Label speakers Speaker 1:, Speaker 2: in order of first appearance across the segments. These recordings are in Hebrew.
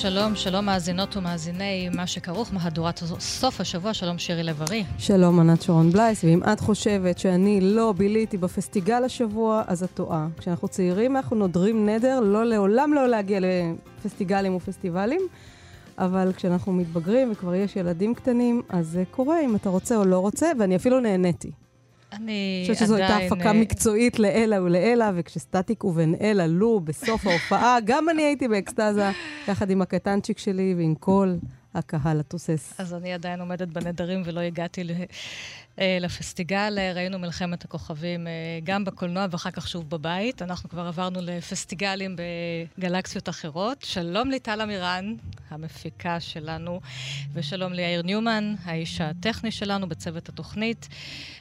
Speaker 1: שלום, שלום מאזינות ומאזיני מה שכרוך, מהדורת סוף השבוע, שלום שירי לב-ארי.
Speaker 2: שלום ענת שרון בלייס, ואם את חושבת שאני לא ביליתי בפסטיגל השבוע, אז את טועה. כשאנחנו צעירים אנחנו נודרים נדר, לא לעולם לא להגיע לפסטיגלים ופסטיבלים, אבל כשאנחנו מתבגרים וכבר יש ילדים קטנים, אז זה קורה אם אתה רוצה או לא רוצה, ואני אפילו נהניתי.
Speaker 1: אני
Speaker 2: חושבת שזו הייתה
Speaker 1: עדיין,
Speaker 2: הפקה
Speaker 1: אה,
Speaker 2: מקצועית לעילא ולעילא, וכשסטטיק ובן אל עלו בסוף ההופעה, גם אני הייתי באקסטזה, יחד עם הקטנצ'יק שלי ועם כל הקהל התוסס.
Speaker 1: אז אני עדיין עומדת בנדרים ולא הגעתי ל- לפסטיגל. אה, ראינו מלחמת הכוכבים אה, גם בקולנוע ואחר כך שוב בבית. אנחנו כבר עברנו לפסטיגלים בגלקסיות אחרות. שלום ליטל אמירן, המפיקה שלנו, ושלום ליאיר ניומן, האיש הטכני שלנו בצוות התוכנית.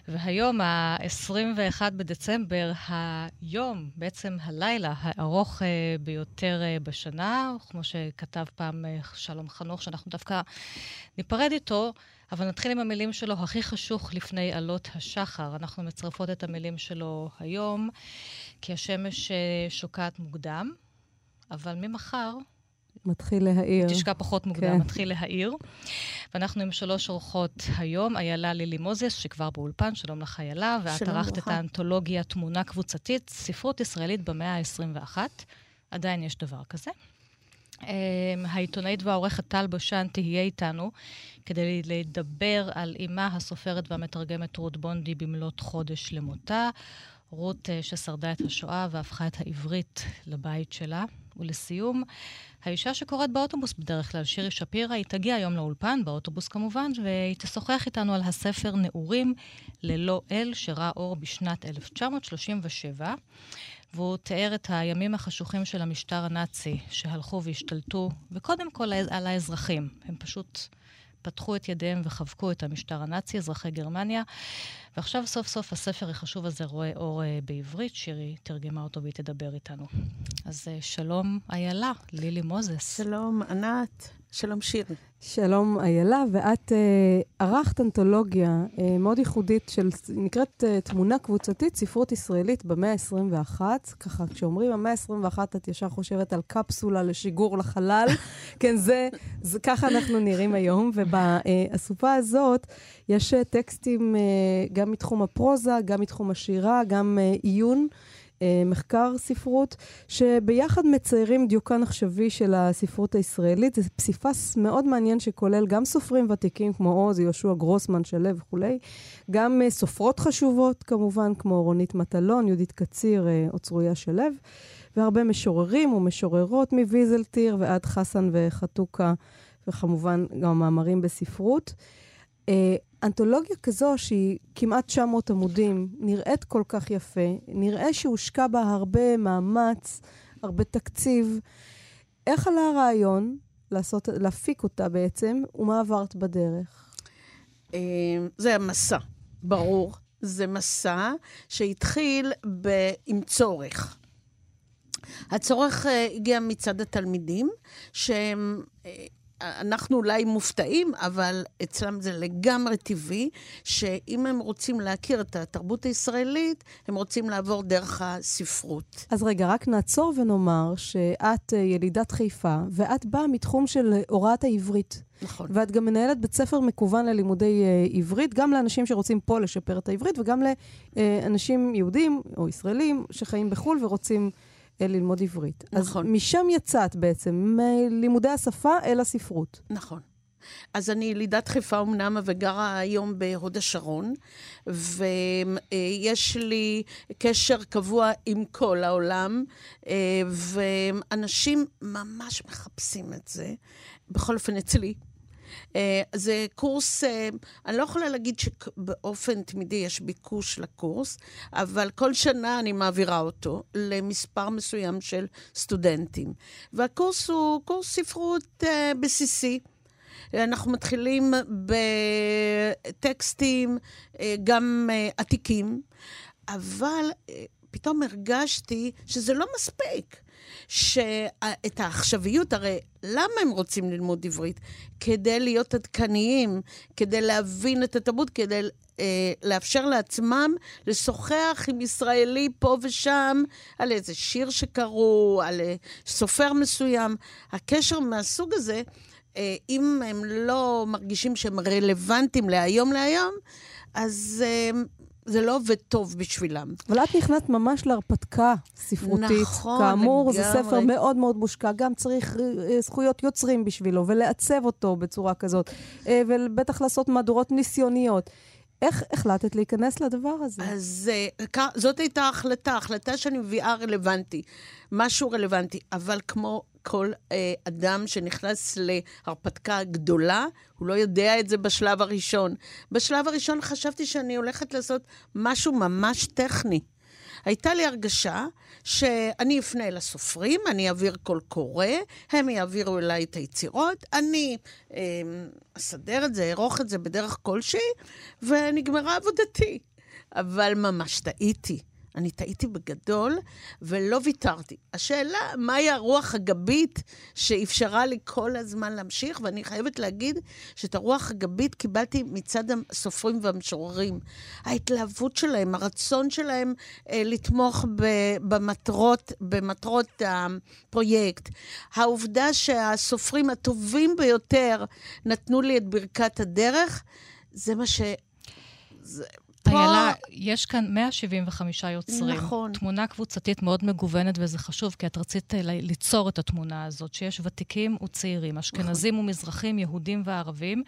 Speaker 1: והיום, ה-21 בדצמבר, היום, בעצם הלילה הארוך אה, ביותר אה, בשנה, כמו שכתב פעם אה, שלום חנוך, שאנחנו דווקא ניפרד איתו, אבל נתחיל עם המילים שלו, הכי חשוך לפני עלות השחר. אנחנו מצרפות את המילים שלו היום, כי השמש אה, שוקעת מוקדם, אבל ממחר
Speaker 2: מתחיל להעיר.
Speaker 1: תשקע פחות מוקדם,
Speaker 2: כן.
Speaker 1: מתחיל להעיר. ואנחנו עם שלוש אורחות היום, איילה לילי מוזס, שכבר באולפן, שלום לך איילה, ואת ערכת את. האנתולוגיה תמונה קבוצתית, ספרות ישראלית במאה ה-21. עדיין יש דבר כזה. Um, העיתונאית והעורכת טל בשן תהיה איתנו כדי לדבר על אימה הסופרת והמתרגמת רות בונדי במלאת חודש למותה. רות uh, ששרדה את השואה והפכה את העברית לבית שלה. ולסיום, האישה שקוראת באוטובוס בדרך כלל, שירי שפירא, היא תגיע היום לאולפן, באוטובוס כמובן, והיא תשוחח איתנו על הספר נעורים ללא אל, שראה אור בשנת 1937. והוא תיאר את הימים החשוכים של המשטר הנאצי, שהלכו והשתלטו, וקודם כל על האזרחים. הם פשוט פתחו את ידיהם וחבקו את המשטר הנאצי, אזרחי גרמניה. ועכשיו סוף סוף הספר החשוב הזה רואה אור אה, בעברית, שירי תרגמה אותו והיא תדבר איתנו. אז אה, שלום איילה, לילי מוזס.
Speaker 3: שלום, ענת. שלום, שירי.
Speaker 2: שלום איילה, ואת אה, ערכת אנתולוגיה אה, מאוד ייחודית של, נקראת אה, תמונה קבוצתית, ספרות ישראלית במאה ה-21. ככה, כשאומרים המאה ה-21, את ישר חושבת על קפסולה לשיגור לחלל. כן, זה, זה, ככה אנחנו נראים היום. ובאסופה הזאת יש אה, טקסטים אה, גם מתחום הפרוזה, גם מתחום השירה, גם אה, עיון. אה, מחקר ספרות, שביחד מציירים דיוקן עכשווי של הספרות הישראלית. זה פסיפס מאוד מעניין שכולל גם סופרים ותיקים כמו עוז, יהושע גרוסמן, שלו וכולי, גם אה, סופרות חשובות כמובן, כמו רונית מטלון, יהודית קציר אה, או צרויה שלו, והרבה משוררים ומשוררות מוויזלטיר ועד חסן וחתוקה, וכמובן גם מאמרים בספרות. אה, אנתולוגיה כזו שהיא כמעט 900 עמודים, נראית כל כך יפה, נראה שהושקע בה הרבה מאמץ, הרבה תקציב. איך עלה הרעיון לעשות, להפיק אותה בעצם, ומה עברת בדרך?
Speaker 3: אה, זה המסע, ברור. זה מסע שהתחיל ב... עם צורך. הצורך אה, הגיע מצד התלמידים, שהם... אנחנו אולי מופתעים, אבל אצלם זה לגמרי טבעי, שאם הם רוצים להכיר את התרבות הישראלית, הם רוצים לעבור דרך הספרות.
Speaker 2: אז רגע, רק נעצור ונאמר שאת אה, ילידת חיפה, ואת באה מתחום של הוראת העברית.
Speaker 3: נכון.
Speaker 2: ואת גם מנהלת בית ספר מקוון ללימודי אה, עברית, גם לאנשים שרוצים פה לשפר את העברית, וגם לאנשים יהודים או ישראלים שחיים בחו"ל ורוצים ללמוד עברית.
Speaker 3: נכון.
Speaker 2: אז משם יצאת בעצם, מלימודי השפה אל הספרות.
Speaker 3: נכון. אז אני ילידת חיפה אמנם, וגרה היום בהוד השרון, ויש לי קשר קבוע עם כל העולם, אה, ואנשים ממש מחפשים את זה, בכל אופן אצלי. אה, זה קורס, אה, אני לא יכולה להגיד שבאופן תמידי יש ביקוש לקורס, אבל כל שנה אני מעבירה אותו למספר מסוים של סטודנטים. והקורס הוא קורס ספרות אה, בסיסי. אנחנו מתחילים בטקסטים גם עתיקים, אבל פתאום הרגשתי שזה לא מספיק. שאת העכשוויות, הרי למה הם רוצים ללמוד עברית? כדי להיות עדכניים, כדי להבין את התרבות, כדי אה, לאפשר לעצמם לשוחח עם ישראלי פה ושם על איזה שיר שקראו, על אה, סופר מסוים. הקשר מהסוג הזה, אה, אם הם לא מרגישים שהם רלוונטיים להיום להיום, אז אה, זה לא עובד טוב בשבילם.
Speaker 2: אבל את נכנסת ממש להרפתקה ספרותית.
Speaker 3: נכון,
Speaker 2: כאמור,
Speaker 3: לגמרי.
Speaker 2: זה ספר מאוד מאוד מושקע. גם צריך אה, זכויות יוצרים בשבילו, ולעצב אותו בצורה כזאת, אה, ובטח לעשות מהדורות ניסיוניות. איך החלטת להיכנס לדבר הזה?
Speaker 3: אז אה, זאת הייתה ההחלטה, החלטה שאני מביאה רלוונטי, משהו רלוונטי, אבל כמו כל אה, אדם שנכנס להרפתקה גדולה, הוא לא יודע את זה בשלב הראשון. בשלב הראשון חשבתי שאני הולכת לעשות משהו ממש טכני. הייתה לי הרגשה שאני אפנה אל הסופרים, אני אעביר קול קורא, הם יעבירו אליי את היצירות, אני אה, אסדר את זה, אערוך את זה בדרך כלשהי, ונגמרה עבודתי. אבל ממש טעיתי. אני טעיתי בגדול ולא ויתרתי. השאלה, מהי הרוח הגבית שאפשרה לי כל הזמן להמשיך, ואני חייבת להגיד שאת הרוח הגבית קיבלתי מצד הסופרים והמשוררים. ההתלהבות שלהם, הרצון שלהם אה, לתמוך ב, במטרות, במטרות הפרויקט. העובדה שהסופרים הטובים ביותר נתנו לי את ברכת הדרך, זה מה ש... זה... פה-
Speaker 1: איילה, יש כאן 175 יוצרים.
Speaker 3: נכון.
Speaker 1: תמונה קבוצתית מאוד מגוונת, וזה חשוב, כי את רצית אה, ליצור את התמונה הזאת, שיש ותיקים וצעירים, אשכנזים
Speaker 3: נכון.
Speaker 1: ומזרחים, יהודים וערבים,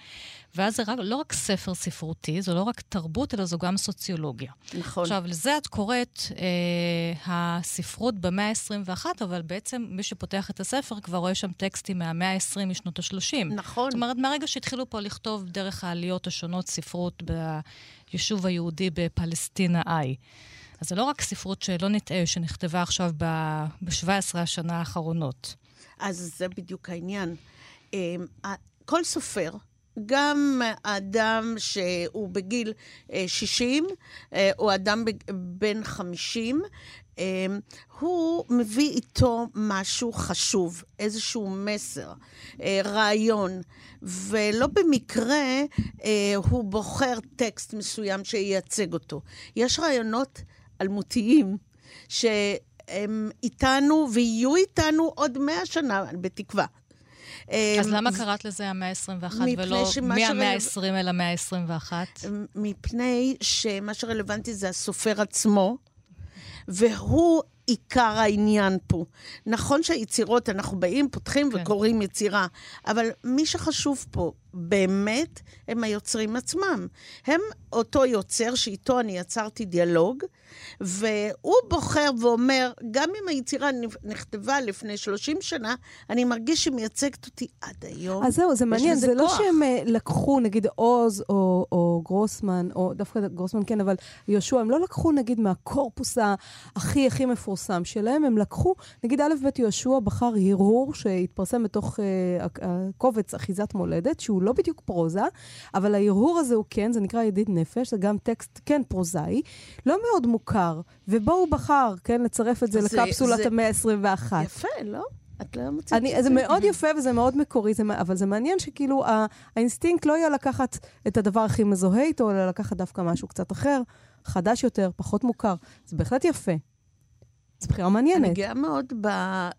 Speaker 1: ואז זה רק, לא רק ספר ספרותי, זו לא רק תרבות, אלא זו גם סוציולוגיה.
Speaker 3: נכון.
Speaker 1: עכשיו, לזה את קוראת אה, הספרות במאה ה-21, אבל בעצם מי שפותח את הספר כבר רואה שם טקסטים מהמאה ה-20 משנות ה-30.
Speaker 3: נכון.
Speaker 1: זאת אומרת, מהרגע שהתחילו פה לכתוב דרך העליות השונות ספרות ביישוב היהודי בפלסטינה איי. אז זה לא רק ספרות שלא נטעה, שנכתבה עכשיו ב-17 השנה האחרונות.
Speaker 3: אז זה בדיוק העניין. אמ, כל סופר, גם אדם שהוא בגיל אה, 60, אה, או אדם בן 50, אמ, הוא מביא איתו משהו חשוב, איזשהו מסר, אה, רעיון, ולא במקרה אה, הוא בוחר טקסט מסוים שייצג אותו. יש רעיונות אלמותיים שהם איתנו ויהיו איתנו עוד מאה שנה, בתקווה.
Speaker 1: אז
Speaker 3: אמ,
Speaker 1: למה קראת לזה המאה ה-21
Speaker 3: מפני
Speaker 1: ולא מהמאה
Speaker 3: שרלו-
Speaker 1: ה-20 אל המאה ה-21?
Speaker 3: מפני שמה שרלוונטי זה הסופר עצמו, והוא עיקר העניין פה. נכון שהיצירות, אנחנו באים, פותחים
Speaker 1: כן.
Speaker 3: וקוראים יצירה, אבל מי שחשוב פה באמת הם היוצרים עצמם. הם אותו יוצר שאיתו אני יצרתי דיאלוג, והוא בוחר ואומר, גם אם היצירה נכתבה לפני 30 שנה, אני מרגיש שהיא מייצגת אותי עד היום.
Speaker 2: אז זהו, זה מעניין, זה לא
Speaker 3: כוח.
Speaker 2: שהם אה, לקחו, נגיד, עוז או, או גרוסמן, או דווקא גרוסמן כן, אבל יהושע, הם לא לקחו, נגיד, מהקורפוס הכי הכי מפורסם שלהם, הם לקחו, נגיד, א' ב' יהושע בחר הרהור שהתפרסם בתוך אה, הק- הקובץ אחיזת מולדת, שהוא לא בדיוק פרוזה, אבל ההרהור הזה הוא כן, זה נקרא ידיד נפש, זה גם טקסט, כן, פרוזאי, לא מאוד מוכר, ובו הוא בחר, כן, לצרף את זה
Speaker 3: זה-
Speaker 2: לקפסולת
Speaker 3: זה-
Speaker 2: המאה ה-21.
Speaker 3: יפה, לא? את לא מוצאת
Speaker 2: אני,
Speaker 3: שזה-
Speaker 2: זה מאוד יפה וזה מאוד מקורי, זה, אבל זה מעניין שכאילו ה, האינסטינקט לא יהיה לקחת את הדבר הכי מזוהה איתו, אלא לקחת דווקא משהו קצת אחר, חדש יותר, פחות מוכר. זה בהחלט יפה. זו בחירה
Speaker 3: אני
Speaker 2: מעניינת.
Speaker 3: גאה מאוד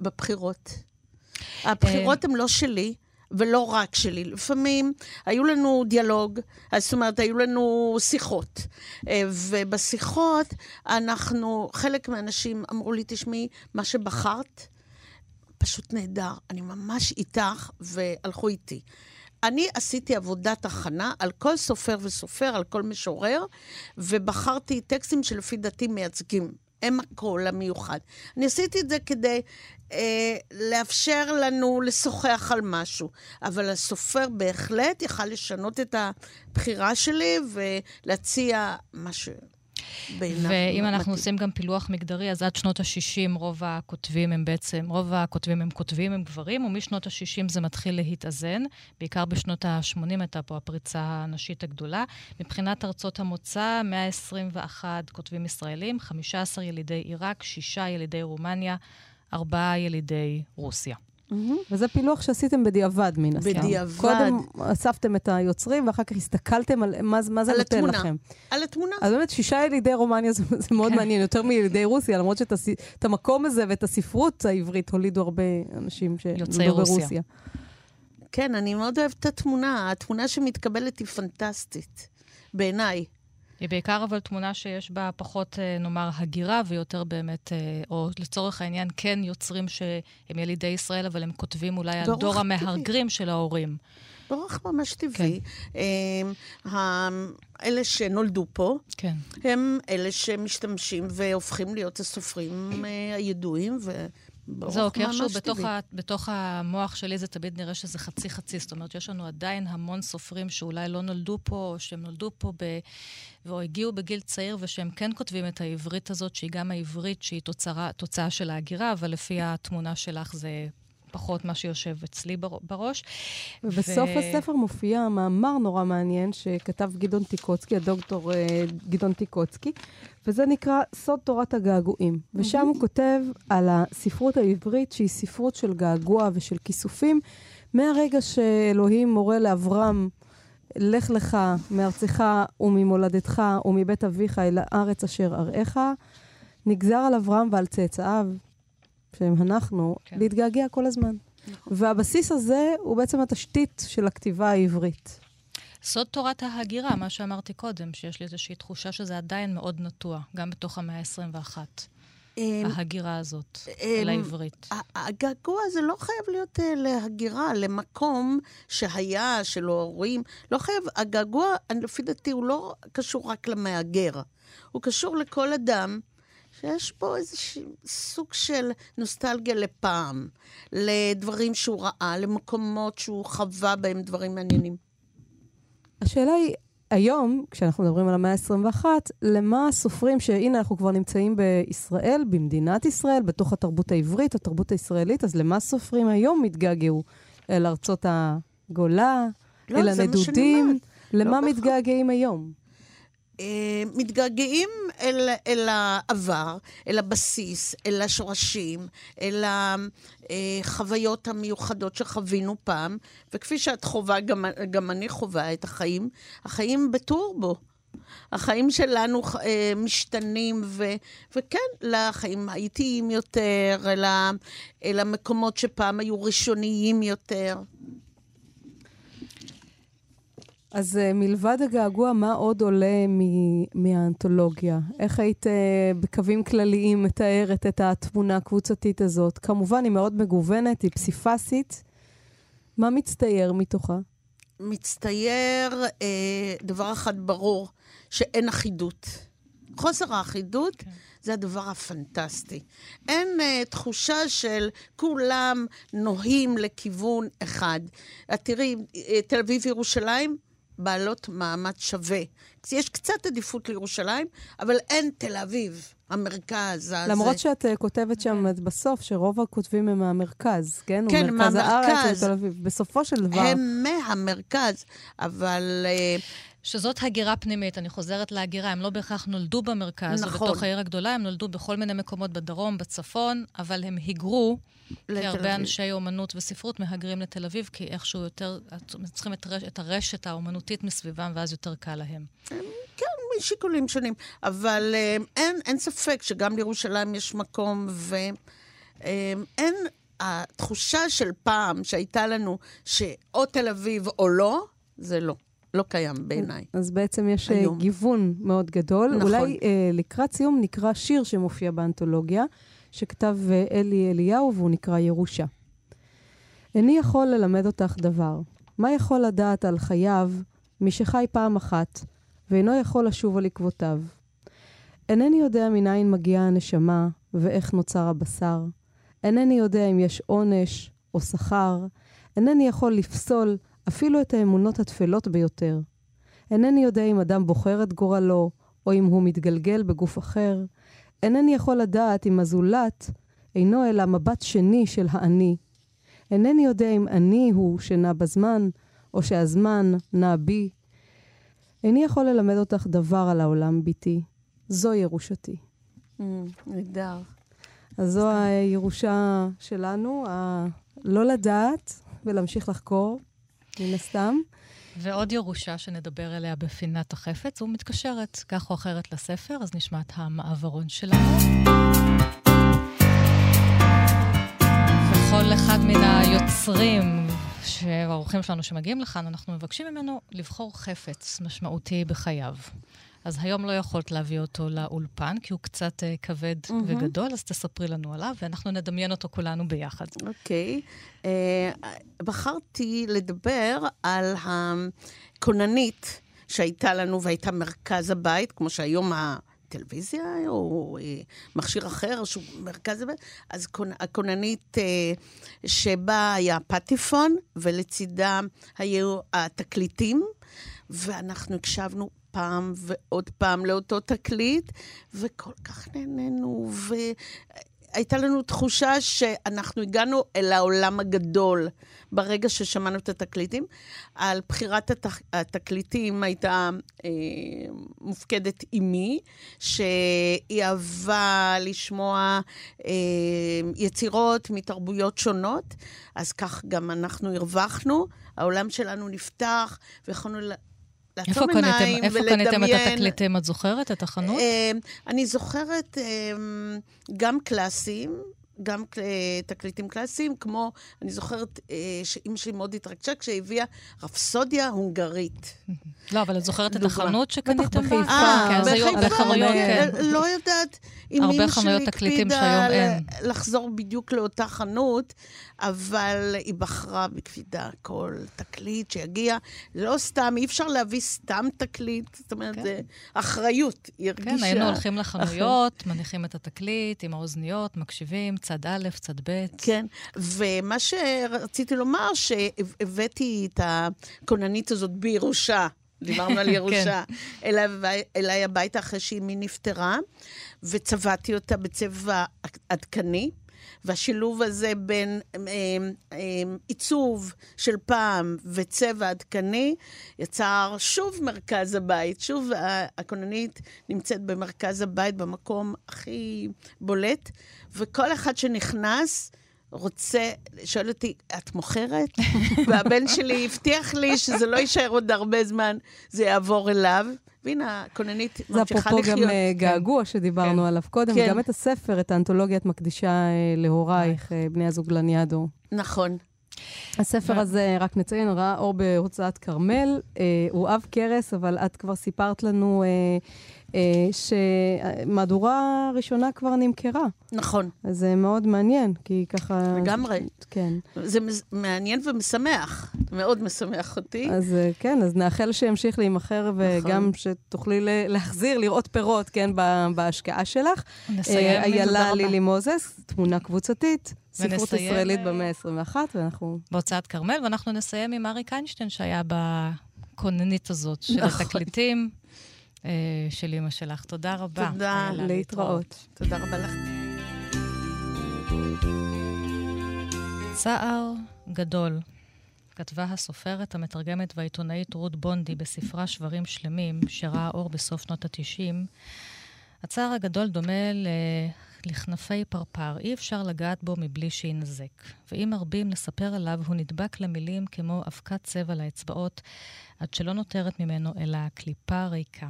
Speaker 3: בבחירות. הבחירות הן לא שלי. ולא רק שלי. לפעמים היו לנו דיאלוג, זאת אומרת, היו לנו שיחות. אה, ובשיחות אנחנו, חלק מהאנשים אמרו לי, תשמעי, מה שבחרת, פשוט נהדר. אני ממש איתך, והלכו איתי. אני עשיתי עבודת הכנה על כל סופר וסופר, על כל משורר, ובחרתי טקסטים שלפי דעתי מייצגים. הם הקול המיוחד. אני עשיתי את זה כדי אה, לאפשר לנו לשוחח על משהו, אבל הסופר בהחלט יכל לשנות את הבחירה שלי ולהציע משהו. בעיניו.
Speaker 1: ואם אנחנו. עושים גם פילוח מגדרי, אז עד שנות ה-60 רוב הכותבים הם בעצם, רוב הכותבים הם כותבים, הם גברים, ומשנות ה-60 זה מתחיל להתאזן. בעיקר בשנות ה-80 הייתה פה הפריצה הנשית הגדולה. מבחינת ארצות המוצא, 121 כותבים ישראלים, 15 ילידי עיראק, 6 ילידי רומניה, 4 ילידי רוסיה.
Speaker 2: וזה פילוח שעשיתם בדיעבד, מן הסתם.
Speaker 3: בדיעבד.
Speaker 2: קודם אספתם את היוצרים, ואחר כך הסתכלתם על מה, מה זה
Speaker 3: על
Speaker 2: נותן
Speaker 3: התמונה.
Speaker 2: לכם.
Speaker 3: על התמונה.
Speaker 2: אז באמת, שישה ילידי רומניה זה, זה מאוד
Speaker 1: כן.
Speaker 2: מעניין, יותר מילידי רוסיה, למרות שאת המקום הזה ואת הספרות העברית הולידו הרבה אנשים שנולדו
Speaker 1: רוסיה.
Speaker 2: ברוסיה.
Speaker 3: כן, אני מאוד אוהבת את התמונה. התמונה שמתקבלת היא פנטסטית, בעיניי.
Speaker 1: היא בעיקר אבל תמונה שיש בה פחות, אה, נאמר, הגירה, ויותר באמת, אה, או לצורך העניין, כן יוצרים שהם ילידי ישראל, אבל הם כותבים אולי על דור. המהגרים של ההורים.
Speaker 3: באורח ממש טבעי. אמ, ה- אלה שנולדו פה,
Speaker 1: כן.
Speaker 3: הם אלה שמשתמשים והופכים להיות הסופרים אה, הידועים,
Speaker 1: זהו, כי איכשהו בתוך. ה, בתוך המוח שלי זה תמיד נראה שזה חצי-חצי. זאת אומרת, יש לנו עדיין המון סופרים שאולי לא נולדו פה, או שהם נולדו פה ב... או הגיעו בגיל צעיר, ושהם כן כותבים את העברית הזאת, שהיא גם העברית שהיא תוצרה, תוצאה של ההגירה, אבל לפי התמונה שלך זה פחות מה שיושב אצלי בר- בראש.
Speaker 2: ובסוף
Speaker 1: ו-
Speaker 2: הספר מופיע מאמר נורא מעניין שכתב גדעון טיקוצקי, הדוקטור אה, גדעון טיקוצקי, וזה נקרא סוד תורת הגעגועים. ושם הוא כותב על הספרות העברית, שהיא ספרות של געגוע ושל כיסופים, מהרגע שאלוהים מורה לאברהם, לך לך מארצך וממולדתך ומבית אביך אל הארץ אשר אראך, נגזר על אברהם ועל צאצאיו, שהם אנחנו,
Speaker 1: כן.
Speaker 2: להתגעגע כל הזמן. והבסיס הזה הוא בעצם התשתית של הכתיבה העברית.
Speaker 1: סוד תורת ההגירה, מה שאמרתי קודם, שיש לי איזושהי תחושה שזה עדיין מאוד נטוע, גם בתוך המאה ה-21,
Speaker 3: אמ,
Speaker 1: ההגירה הזאת,
Speaker 3: אמ,
Speaker 1: אל העברית.
Speaker 3: ה- הגעגוע הזה לא חייב להיות אה, להגירה, למקום שהיה, של ההורים. לא חייב, הגעגוע, לפי דעתי, הוא לא קשור רק למהגר. הוא קשור לכל אדם שיש בו איזשהו סוג של נוסטלגיה לפעם, לדברים שהוא ראה, למקומות שהוא חווה בהם דברים מעניינים.
Speaker 2: השאלה היא, היום, כשאנחנו מדברים על המאה ה-21, למה הסופרים שהנה אנחנו כבר נמצאים בישראל, במדינת ישראל, בתוך התרבות העברית, התרבות הישראלית, אז למה הסופרים היום מתגעגעו? אל ארצות הגולה,
Speaker 3: לא,
Speaker 2: אל הנדודים?
Speaker 3: אומרת.
Speaker 2: למה
Speaker 3: לא.
Speaker 2: מתגעגעים היום?
Speaker 3: אה, מתגעגעים אל, אל העבר, אל הבסיס, אל השורשים, אל החוויות המיוחדות שחווינו פעם, וכפי שאת חווה, גם, גם אני חווה את החיים, החיים בטורבו. החיים שלנו אה, משתנים, ו, וכן, לחיים האיטיים יותר, אל, אל המקומות שפעם היו ראשוניים יותר.
Speaker 2: אז uh, מלבד הגעגוע, מה עוד עולה מ- מהאנתולוגיה? איך היית uh, בקווים כלליים מתארת את התמונה הקבוצתית הזאת? כמובן, היא מאוד מגוונת, היא פסיפסית. מה מצטייר מתוכה?
Speaker 3: מצטייר אה, דבר אחד ברור, שאין אחידות. חוסר האחידות
Speaker 1: כן.
Speaker 3: זה הדבר הפנטסטי. אין אה, תחושה של כולם נוהים לכיוון אחד. את תראי, אה, תל אביב-ירושלים, בעלות מעמד שווה. יש קצת עדיפות לירושלים, אבל אין תל אביב, המרכז. הזה.
Speaker 2: למרות שאת uh, כותבת שם את בסוף שרוב הכותבים הם מהמרכז, כן?
Speaker 3: כן,
Speaker 2: הוא מרכז הארץ
Speaker 3: מהמרכז.
Speaker 2: ותל אביב. בסופו של דבר,
Speaker 3: הם מהמרכז, אבל... אה,
Speaker 1: שזאת הגירה פנימית, אני חוזרת להגירה, הם לא בהכרח נולדו במרכז,
Speaker 3: נכון.
Speaker 1: או בתוך העיר הגדולה, הם נולדו בכל מיני מקומות בדרום, בצפון, אבל הם היגרו, כי הרבה. אנשי אומנות וספרות מהגרים לתל אביב, כי איכשהו יותר, צריכים את, רש, את הרשת האומנותית מסביבם, ואז יותר קל להם.
Speaker 3: כן, משיקולים שונים. אבל אה, אין, אין ספק שגם לירושלים יש מקום, ואין... התחושה של פעם שהייתה לנו, שאו תל אביב או לא, זה לא. לא קיים בעיניי.
Speaker 2: אז בעצם יש אה,
Speaker 3: היום.
Speaker 2: גיוון מאוד גדול.
Speaker 3: נכון.
Speaker 2: אולי אה, לקראת סיום נקרא שיר שמופיע באנתולוגיה, שכתב אה, אלי אליהו, והוא נקרא ירושה. איני יכול ללמד אותך דבר. מה יכול לדעת על חייו מי שחי פעם אחת, ואינו יכול לשוב על עקבותיו? אינני יודע מניין מגיעה הנשמה ואיך נוצר הבשר. אינני יודע אם יש עונש או שכר. אינני יכול לפסול אפילו את האמונות התפלות ביותר. אינני יודע אם אדם בוחר את גורלו או אם הוא מתגלגל בגוף אחר. אינני יכול לדעת אם הזולת אינו אלא מבט שני של האני. אינני יודע אם אני הוא שנע בזמן, או שהזמן נע בי. איני יכול ללמד אותך דבר על העולם, בתי. זו ירושתי.
Speaker 3: Mm, נהדר.
Speaker 2: אז זו הירושה שלנו, הלא לדעת ולהמשיך לחקור, מן הסתם.
Speaker 1: ועוד ירושה שנדבר עליה בפינת החפץ, ומתקשרת כך או אחרת לספר, אז נשמע את המעברון שלנו. וכל אחד מן היוצרים שהאורחים שלנו שמגיעים לכאן, אנחנו מבקשים ממנו לבחור חפץ משמעותי בחייו. אז היום לא יכולת להביא אותו לאולפן, כי הוא קצת uh, כבד mm-hmm. וגדול, אז תספרי לנו עליו, ואנחנו נדמיין אותו כולנו ביחד.
Speaker 3: אוקיי. Okay. Uh, בחרתי לדבר על הכוננית שהייתה לנו והייתה מרכז הבית, כמו שהיום ה... טלוויזיה או אה, מכשיר אחר שהוא מרכז אז הכוננית אה, שבה היה פטיפון, ולצידה היו התקליטים, ואנחנו הקשבנו פעם ועוד פעם לאותו תקליט, וכל כך נהנינו, והייתה לנו תחושה שאנחנו הגענו אל העולם הגדול ברגע ששמענו את התקליטים. על בחירת התק... התקליטים הייתה אה, מופקדת אימי, שהיא אהבה לשמוע אה, יצירות מתרבויות שונות, אז כך גם אנחנו הרווחנו, העולם שלנו נפתח, ויכולנו לעצום עיניים
Speaker 1: ולדמיין. איפה קניתם את התקליטים? את זוכרת את החנות? אמ,
Speaker 3: אני זוכרת אמ, גם קלאסיים, גם תקליטים קלאסיים, כמו, אני זוכרת אה, שאימא שלי מאוד התרגשה כשהביאה רפסודיה הונגרית.
Speaker 1: לא, אבל את זוכרת את החנות שקניתם בה?
Speaker 3: אה, בחיפה, כן. לא יודעת אם אימא שלי הקפידה לחזור בדיוק לאותה חנות, אבל היא בחרה בקפידה כל תקליט שיגיע. לא סתם, אי אפשר להביא סתם תקליט, זאת אומרת, כן. זה אחריות, היא הרגישה.
Speaker 1: כן, היינו הולכים לחנויות, מניחים את התקליט עם האוזניות, מקשיבים, צד א', צד ב'.
Speaker 3: כן, ומה שרציתי לומר, שהבאתי את הכוננית הזאת בירושה. דיברנו על ירושה, כן. אליי הביתה אחרי שאימי נפטרה, וצבעתי אותה בצבע עדכני. והשילוב הזה בין אה, אה, עיצוב של פעם וצבע עדכני יצר שוב מרכז הבית. שוב הכוננית נמצאת במרכז הבית, במקום הכי בולט, וכל אחד שנכנס, רוצה, שואל אותי, את מוכרת? והבן שלי הבטיח לי שזה לא יישאר עוד הרבה זמן, זה יעבור אליו. והנה, הכוננית ממשיכה לחיות.
Speaker 2: זה אפרופו גם אה, כן. געגוע שדיברנו כן. עליו קודם, כן. גם את הספר, את האנתולוגיה את מקדישה אה, להורייך, אה, בני הזוג לניאדו.
Speaker 3: נכון.
Speaker 2: הספר הזה, רק נציין, ראה אור בהוצאת כרמל. הוא אב קרס, אבל את כבר סיפרת לנו אה, שמהדורה ראשונה כבר נמכרה.
Speaker 3: נכון.
Speaker 2: אז זה מאוד מעניין, כי ככה...
Speaker 3: לגמרי.
Speaker 2: כן.
Speaker 3: זה מעניין ומשמח, מאוד משמח אותי.
Speaker 2: אז אה, כן, אז נאחל שימשיך להימכר, וגם נכון. שתוכלי להחזיר, לראות פירות, כן, בהשקעה שלך.
Speaker 1: נסיים.
Speaker 2: איילה לילי מוזס, תמונה קבוצתית. ספרות ישראלית במאה ה-21, ואנחנו...
Speaker 1: בהוצאת כרמל, ואנחנו נסיים עם אריק איינשטיין, שהיה בכוננית הזאת של נכון. התקליטים. אה, של אימא שלך. תודה רבה.
Speaker 3: תודה,
Speaker 2: להתראות.
Speaker 3: תודה רבה לך.
Speaker 1: צער גדול. כתבה הסופרת, המתרגמת והעיתונאית רות בונדי בספרה שברים שלמים, שראה אור בסוף שנות ה-90. הצער הגדול דומה ל... לכנפי פרפר, אי אפשר לגעת בו מבלי שיינזק. ואם מרבים לספר עליו, הוא נדבק למילים כמו אבקת צבע לאצבעות, עד שלא נותרת ממנו אלא קליפה ריקה.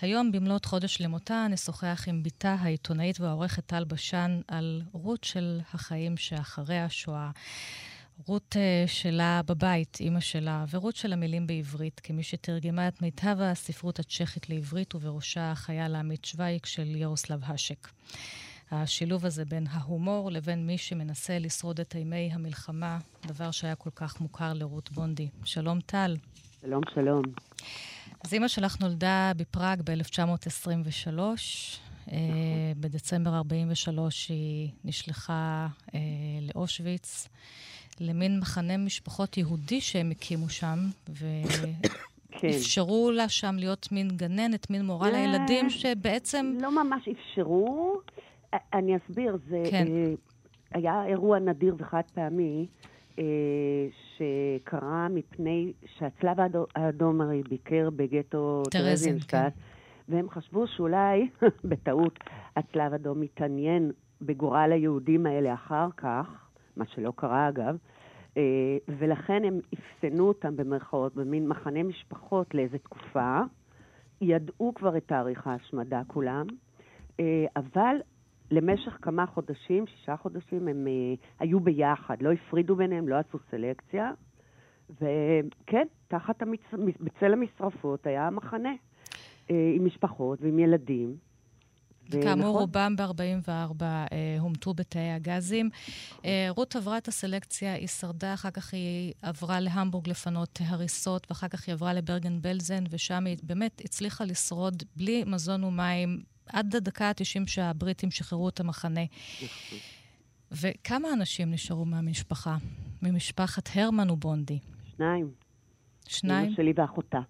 Speaker 1: היום, במלאת חודש למותה, נשוחח עם בתה העיתונאית והעורכת טל בשן על רות של החיים שאחרי השואה. רות uh, שלה בבית, אימא שלה, ורות של המילים בעברית, כמי שתרגמה את מיטב הספרות הצ'כית לעברית, ובראשה החייל העמית שווייק של ירוסלב האשק. השילוב הזה בין ההומור לבין מי שמנסה לשרוד את אימי המלחמה, דבר שהיה כל כך מוכר לרות בונדי. שלום טל.
Speaker 4: שלום, שלום.
Speaker 1: אז אימא שלך נולדה בפראג ב-1923. אה, בדצמבר 43' היא נשלחה אה, לאושוויץ, למין מחנה משפחות יהודי שהם הקימו שם.
Speaker 4: כן.
Speaker 1: אפשרו לה שם להיות מין גננת, מין מורה
Speaker 4: אה,
Speaker 1: לילדים, שבעצם...
Speaker 4: לא ממש אפשרו. אני אסביר, זה
Speaker 1: כן.
Speaker 4: אה, היה אירוע נדיר וחד פעמי, אה, שקרה מפני שהצלב האדו- האדום הרי ביקר בגטו טרזינשטט,
Speaker 1: כן.
Speaker 4: והם חשבו שאולי, בטעות, הצלב האדום מתעניין בגורל היהודים האלה אחר כך, מה שלא קרה אגב, אה, ולכן הם אפסנו אותם במרכאות במין מחנה משפחות לאיזו תקופה. ידעו כבר את תאריך ההשמדה כולם, אה, אבל למשך כמה חודשים, שישה חודשים, הם אה, היו ביחד, לא הפרידו ביניהם, לא עשו סלקציה. וכן, תחת המצ... בצל המשרפות היה המחנה, אה, עם משפחות ועם ילדים.
Speaker 1: כאמור,
Speaker 4: ונכון,
Speaker 1: רובם ב-44 אה, הומתו בתאי הגזים. אה, רות עברה את הסלקציה, היא שרדה, אחר כך היא עברה להמבורג לפנות הריסות, ואחר כך היא עברה לברגן בלזן, ושם היא באמת הצליחה לשרוד בלי מזון ומים עד הדקה ה-90 שהבריטים שחררו את המחנה. וכמה אנשים נשארו מהמשפחה? ממשפחת הרמן ובונדי?
Speaker 4: שניים.
Speaker 1: שניים?
Speaker 4: אמא שלי ואחותה.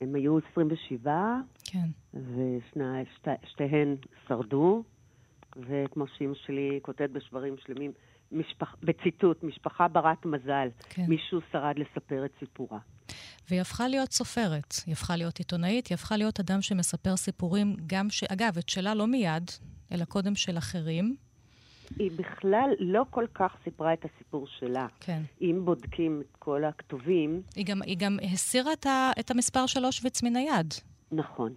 Speaker 4: הם היו 27,
Speaker 1: כן.
Speaker 4: ושתיהן שרדו, וכמו שאימא שלי כותבת בשברים שלמים, משפח, בציטוט, משפחה ברת מזל,
Speaker 1: כן.
Speaker 4: מישהו שרד לספר את סיפורה.
Speaker 1: והיא הפכה להיות סופרת, היא הפכה להיות עיתונאית, היא הפכה להיות אדם שמספר סיפורים, גם ש... אגב, את שלה לא מיד, אלא קודם של אחרים.
Speaker 4: היא בכלל לא כל כך סיפרה את הסיפור שלה.
Speaker 1: כן.
Speaker 4: אם בודקים את כל הכתובים,
Speaker 1: היא גם, היא גם הסירה את, ה... את המספר של אושוויץ מן היד.
Speaker 4: נכון.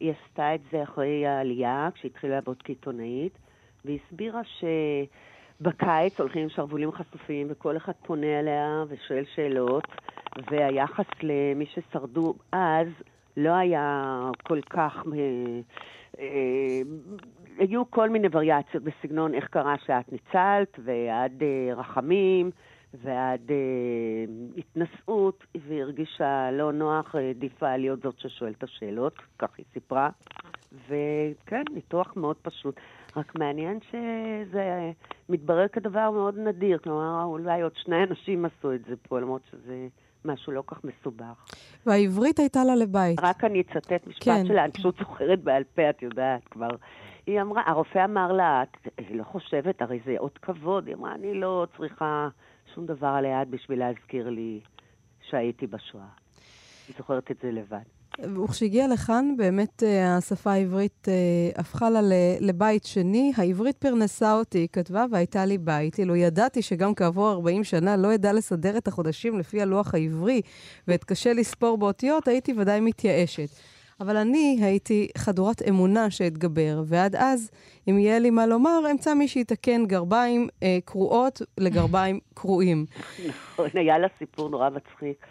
Speaker 4: היא עשתה את זה אחרי העלייה, כשהתחילה לעבוד כעיתונאית, והיא הסבירה שבקיץ הולכים עם שרוולים חשופים, וכל אחד פונה אליה ושואל שאלות, והיחס למי ששרדו אז לא היה כל כך... אה, אה, היו כל מיני וריאציות בסגנון איך קרה שאת ניצלת, ועד אה, רחמים, ועד התנשאות, והיא הרגישה לא נוח, העדיפה להיות זאת ששואלת את השאלות, כך היא סיפרה. וכן, ניתוח מאוד פשוט. רק מעניין שזה מתברר כדבר מאוד נדיר. כלומר, אולי עוד שני אנשים עשו את זה פה, למרות שזה משהו לא כך מסובך.
Speaker 2: והעברית הייתה לה לבית.
Speaker 4: רק אני אצטט משפט
Speaker 2: כן.
Speaker 4: שלה, אני פשוט זוכרת בעל פה, את יודעת כבר. היא אמרה, הרופא אמר לה, את היא לא חושבת, הרי זה אות כבוד. היא אמרה, אני לא צריכה שום דבר על היד בשביל להזכיר לי שהייתי בשואה. היא זוכרת את זה לבד.
Speaker 2: וכשהגיעה לכאן, באמת אה, השפה העברית אה, הפכה לה לבית שני. העברית פרנסה אותי, היא כתבה, והייתה לי בית. אילו ידעתי שגם כעבור 40 שנה לא אדע לסדר את החודשים לפי הלוח העברי, ואתקשה לספור באותיות, הייתי ודאי מתייאשת. אבל אני הייתי חדורת אמונה שאתגבר, ועד אז, אם יהיה לי מה לומר, אמצא מי שיתקן גרביים אה, קרועות לגרביים קרועים.
Speaker 4: נכון, היה לה סיפור נורא מצחיק,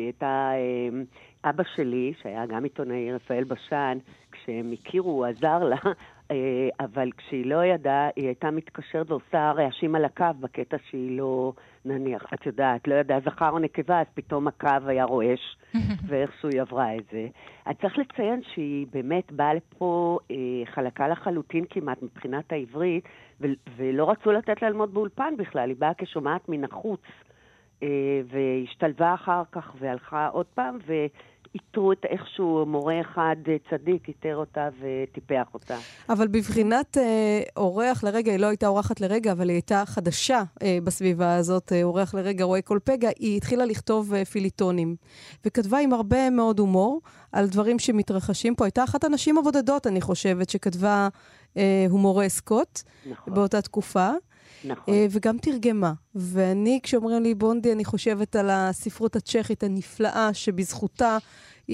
Speaker 4: שהיא הייתה, אה, אבא שלי, שהיה גם עיתונאי, רפאל בשן, כשהם הכירו, הוא עזר לה, אה, אבל כשהיא לא ידעה, היא הייתה מתקשרת ועושה רעשים על הקו בקטע שהיא לא, נניח, את יודעת, לא ידעה זכר או נקבה, אז פתאום הקו היה רועש, ואיכשהו היא עברה את זה. אז צריך לציין שהיא באמת באה לפה אה, חלקה לחלוטין כמעט מבחינת העברית, ולא רצו לתת לה ללמוד באולפן בכלל, היא באה כשומעת מן החוץ. אה, והשתלבה אחר כך והלכה עוד פעם, ואיתרו את איכשהו מורה אחד אה, צדיק, איתר אותה וטיפח אותה.
Speaker 2: אבל בבחינת אה, אורח לרגע, היא לא הייתה אורחת לרגע, אבל היא הייתה חדשה אה, בסביבה הזאת, אה, אורח לרגע, רואה כל פגע, היא התחילה לכתוב אה, פיליטונים. וכתבה עם הרבה מאוד הומור על דברים שמתרחשים פה. הייתה אחת הנשים הבודדות, אני חושבת, שכתבה אה, הומורסקות
Speaker 4: נכון,
Speaker 2: באותה תקופה.
Speaker 4: נכון.
Speaker 2: אה, וגם תרגמה. ואני, כשאומרים לי בונדי, אני חושבת על הספרות הצ'כית הנפלאה, שבזכותה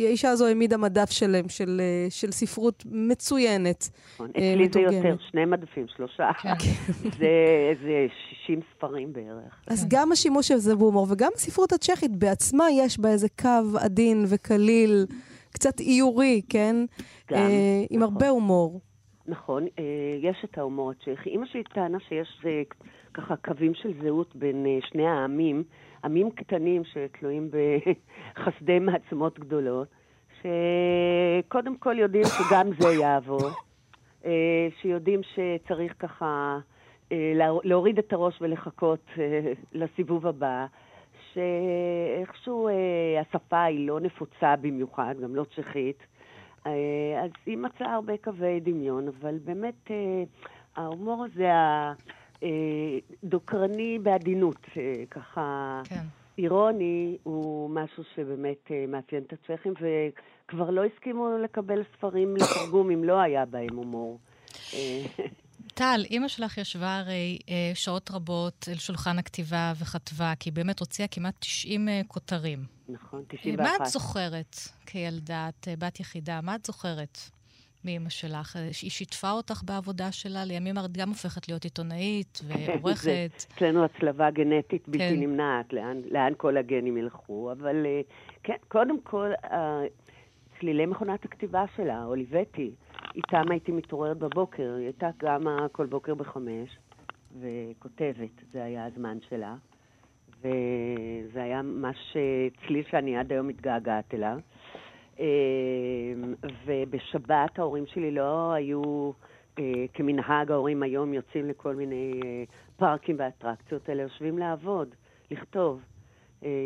Speaker 2: האישה הזו העמידה מדף שלם של, אה, של ספרות מצוינת.
Speaker 4: נכון.
Speaker 2: אה,
Speaker 4: אצלי זה
Speaker 2: מתורגמת.
Speaker 4: יותר, שני מדפים, שלושה.
Speaker 1: כן.
Speaker 4: זה איזה 60 ספרים בערך.
Speaker 2: אז
Speaker 1: כן.
Speaker 2: גם השימוש של זה בהומור, וגם הספרות הצ'כית בעצמה יש בה איזה קו עדין וקליל, קצת איורי, כן?
Speaker 4: גם,
Speaker 2: אה, עם
Speaker 4: נכון.
Speaker 2: הרבה הומור.
Speaker 4: נכון, אה, יש את ההומור הצ'כי. אימא שלי טענה שיש אה, ככה קווים של זהות בין אה, שני העמים, עמים קטנים שתלויים בחסדי מעצמות גדולות, שקודם כל יודעים שגם זה יעבור, שיודעים שצריך ככה לה- להוריד את הראש ולחכות לסיבוב הבא, שאיכשהו השפה היא לא נפוצה במיוחד, גם לא צ'כית, אז היא מצאה הרבה קווי דמיון, אבל באמת אה, ההומור הזה הדוקרני בעדינות, אה, ככה
Speaker 1: כן.
Speaker 4: אירוני, הוא משהו שבאמת אה, מאפיין את הצ'כים, וכבר לא הסכימו לקבל ספרים לתרגום אם לא היה בהם הומור. אה,
Speaker 1: טל, אימא שלך ישבה הרי אה, שעות רבות אל שולחן הכתיבה וכתבה, כי היא באמת הוציאה כמעט 90 אה, כותרים.
Speaker 4: נכון,
Speaker 1: אה,
Speaker 4: 91.
Speaker 1: מה את זוכרת כילדה, את אה, בת יחידה, מה את זוכרת מאימא שלך? אה, היא שיתפה אותך בעבודה שלה? לימים את גם הופכת להיות עיתונאית ועורכת.
Speaker 4: אצלנו הצלבה גנטית בלתי
Speaker 1: כן.
Speaker 4: נמנעת, לאן, לאן כל הגנים ילכו. אבל אה, כן, קודם כל, אה, צלילי מכונת הכתיבה שלה, אוליבטי, איתם הייתי מתעוררת בבוקר. היא הייתה קמה כל בוקר בחמש וכותבת, זה היה הזמן שלה. וזה היה ממש אה, צליל שאני עד היום מתגעגעת אליו. אה, ובשבת ההורים שלי לא היו, אה, כמנהג ההורים היום יוצאים לכל מיני פארקים ואטרקציות, אלא יושבים לעבוד, לכתוב,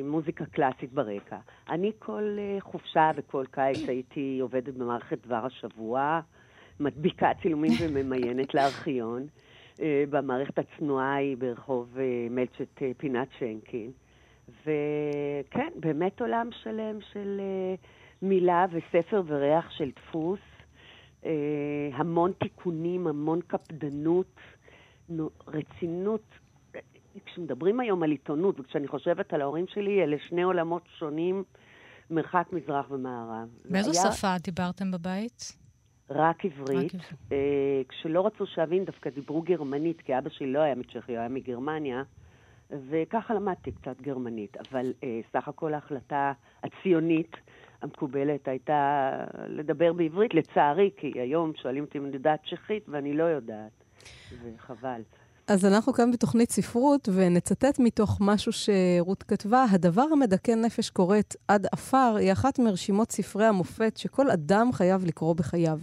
Speaker 4: מוזיקה קלאסית ברקע. אני כל חופשה וכל קיץ הייתי עובדת במערכת דבר השבוע, מדביקה צילומים וממיינת לארכיון. אה, במערכת הצנועה היא ברחוב אה, מלצ'ט אה, פינת שנקין. וכן, באמת עולם שלם של מילה וספר וריח של דפוס. המון תיקונים, המון קפדנות, נו, רצינות. כשמדברים היום על עיתונות, וכשאני חושבת על ההורים שלי, אלה שני עולמות שונים, מרחק מזרח ומערב.
Speaker 1: באיזו
Speaker 4: היה
Speaker 1: שפה דיברתם בבית?
Speaker 4: רק עברית.
Speaker 1: רק.
Speaker 4: אה, כשלא רצו שאבין, דווקא דיברו גרמנית, כי אבא שלי לא היה מצ'כיה, הוא היה מגרמניה, וככה למדתי קצת גרמנית. אבל אה, סך הכל ההחלטה הציונית המקובלת הייתה לדבר בעברית, לצערי, כי היום שואלים אותי אם אני יודעת צ'כית, ואני לא יודעת. וחבל.
Speaker 2: אז אנחנו כאן בתוכנית ספרות, ונצטט מתוך משהו שרות כתבה. הדבר המדכא נפש קוראת עד עפר היא אחת מרשימות ספרי המופת שכל אדם חייב לקרוא בחייו.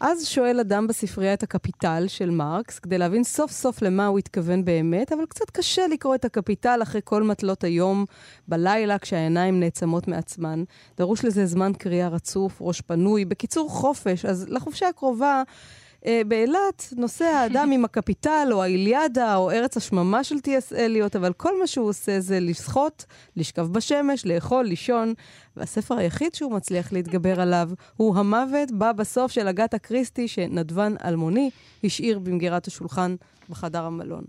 Speaker 2: אז שואל אדם בספרייה את הקפיטל של מרקס, כדי להבין סוף סוף למה הוא התכוון באמת, אבל קצת קשה לקרוא את הקפיטל אחרי כל מטלות היום, בלילה, כשהעיניים נעצמות מעצמן. דרוש לזה זמן קריאה רצוף, ראש פנוי, בקיצור חופש. אז לחופשה הקרובה... אה, באילת נוסע האדם עם הקפיטל, או האיליאדה, או ארץ השממה של טי.אס. אליוט, אבל כל מה שהוא עושה זה לשחות, לשכב בשמש, לאכול, לישון, והספר היחיד שהוא מצליח להתגבר עליו הוא המוות בא בסוף של אגתה כריסטי, שנדבן אלמוני השאיר במגירת השולחן בחדר המלון.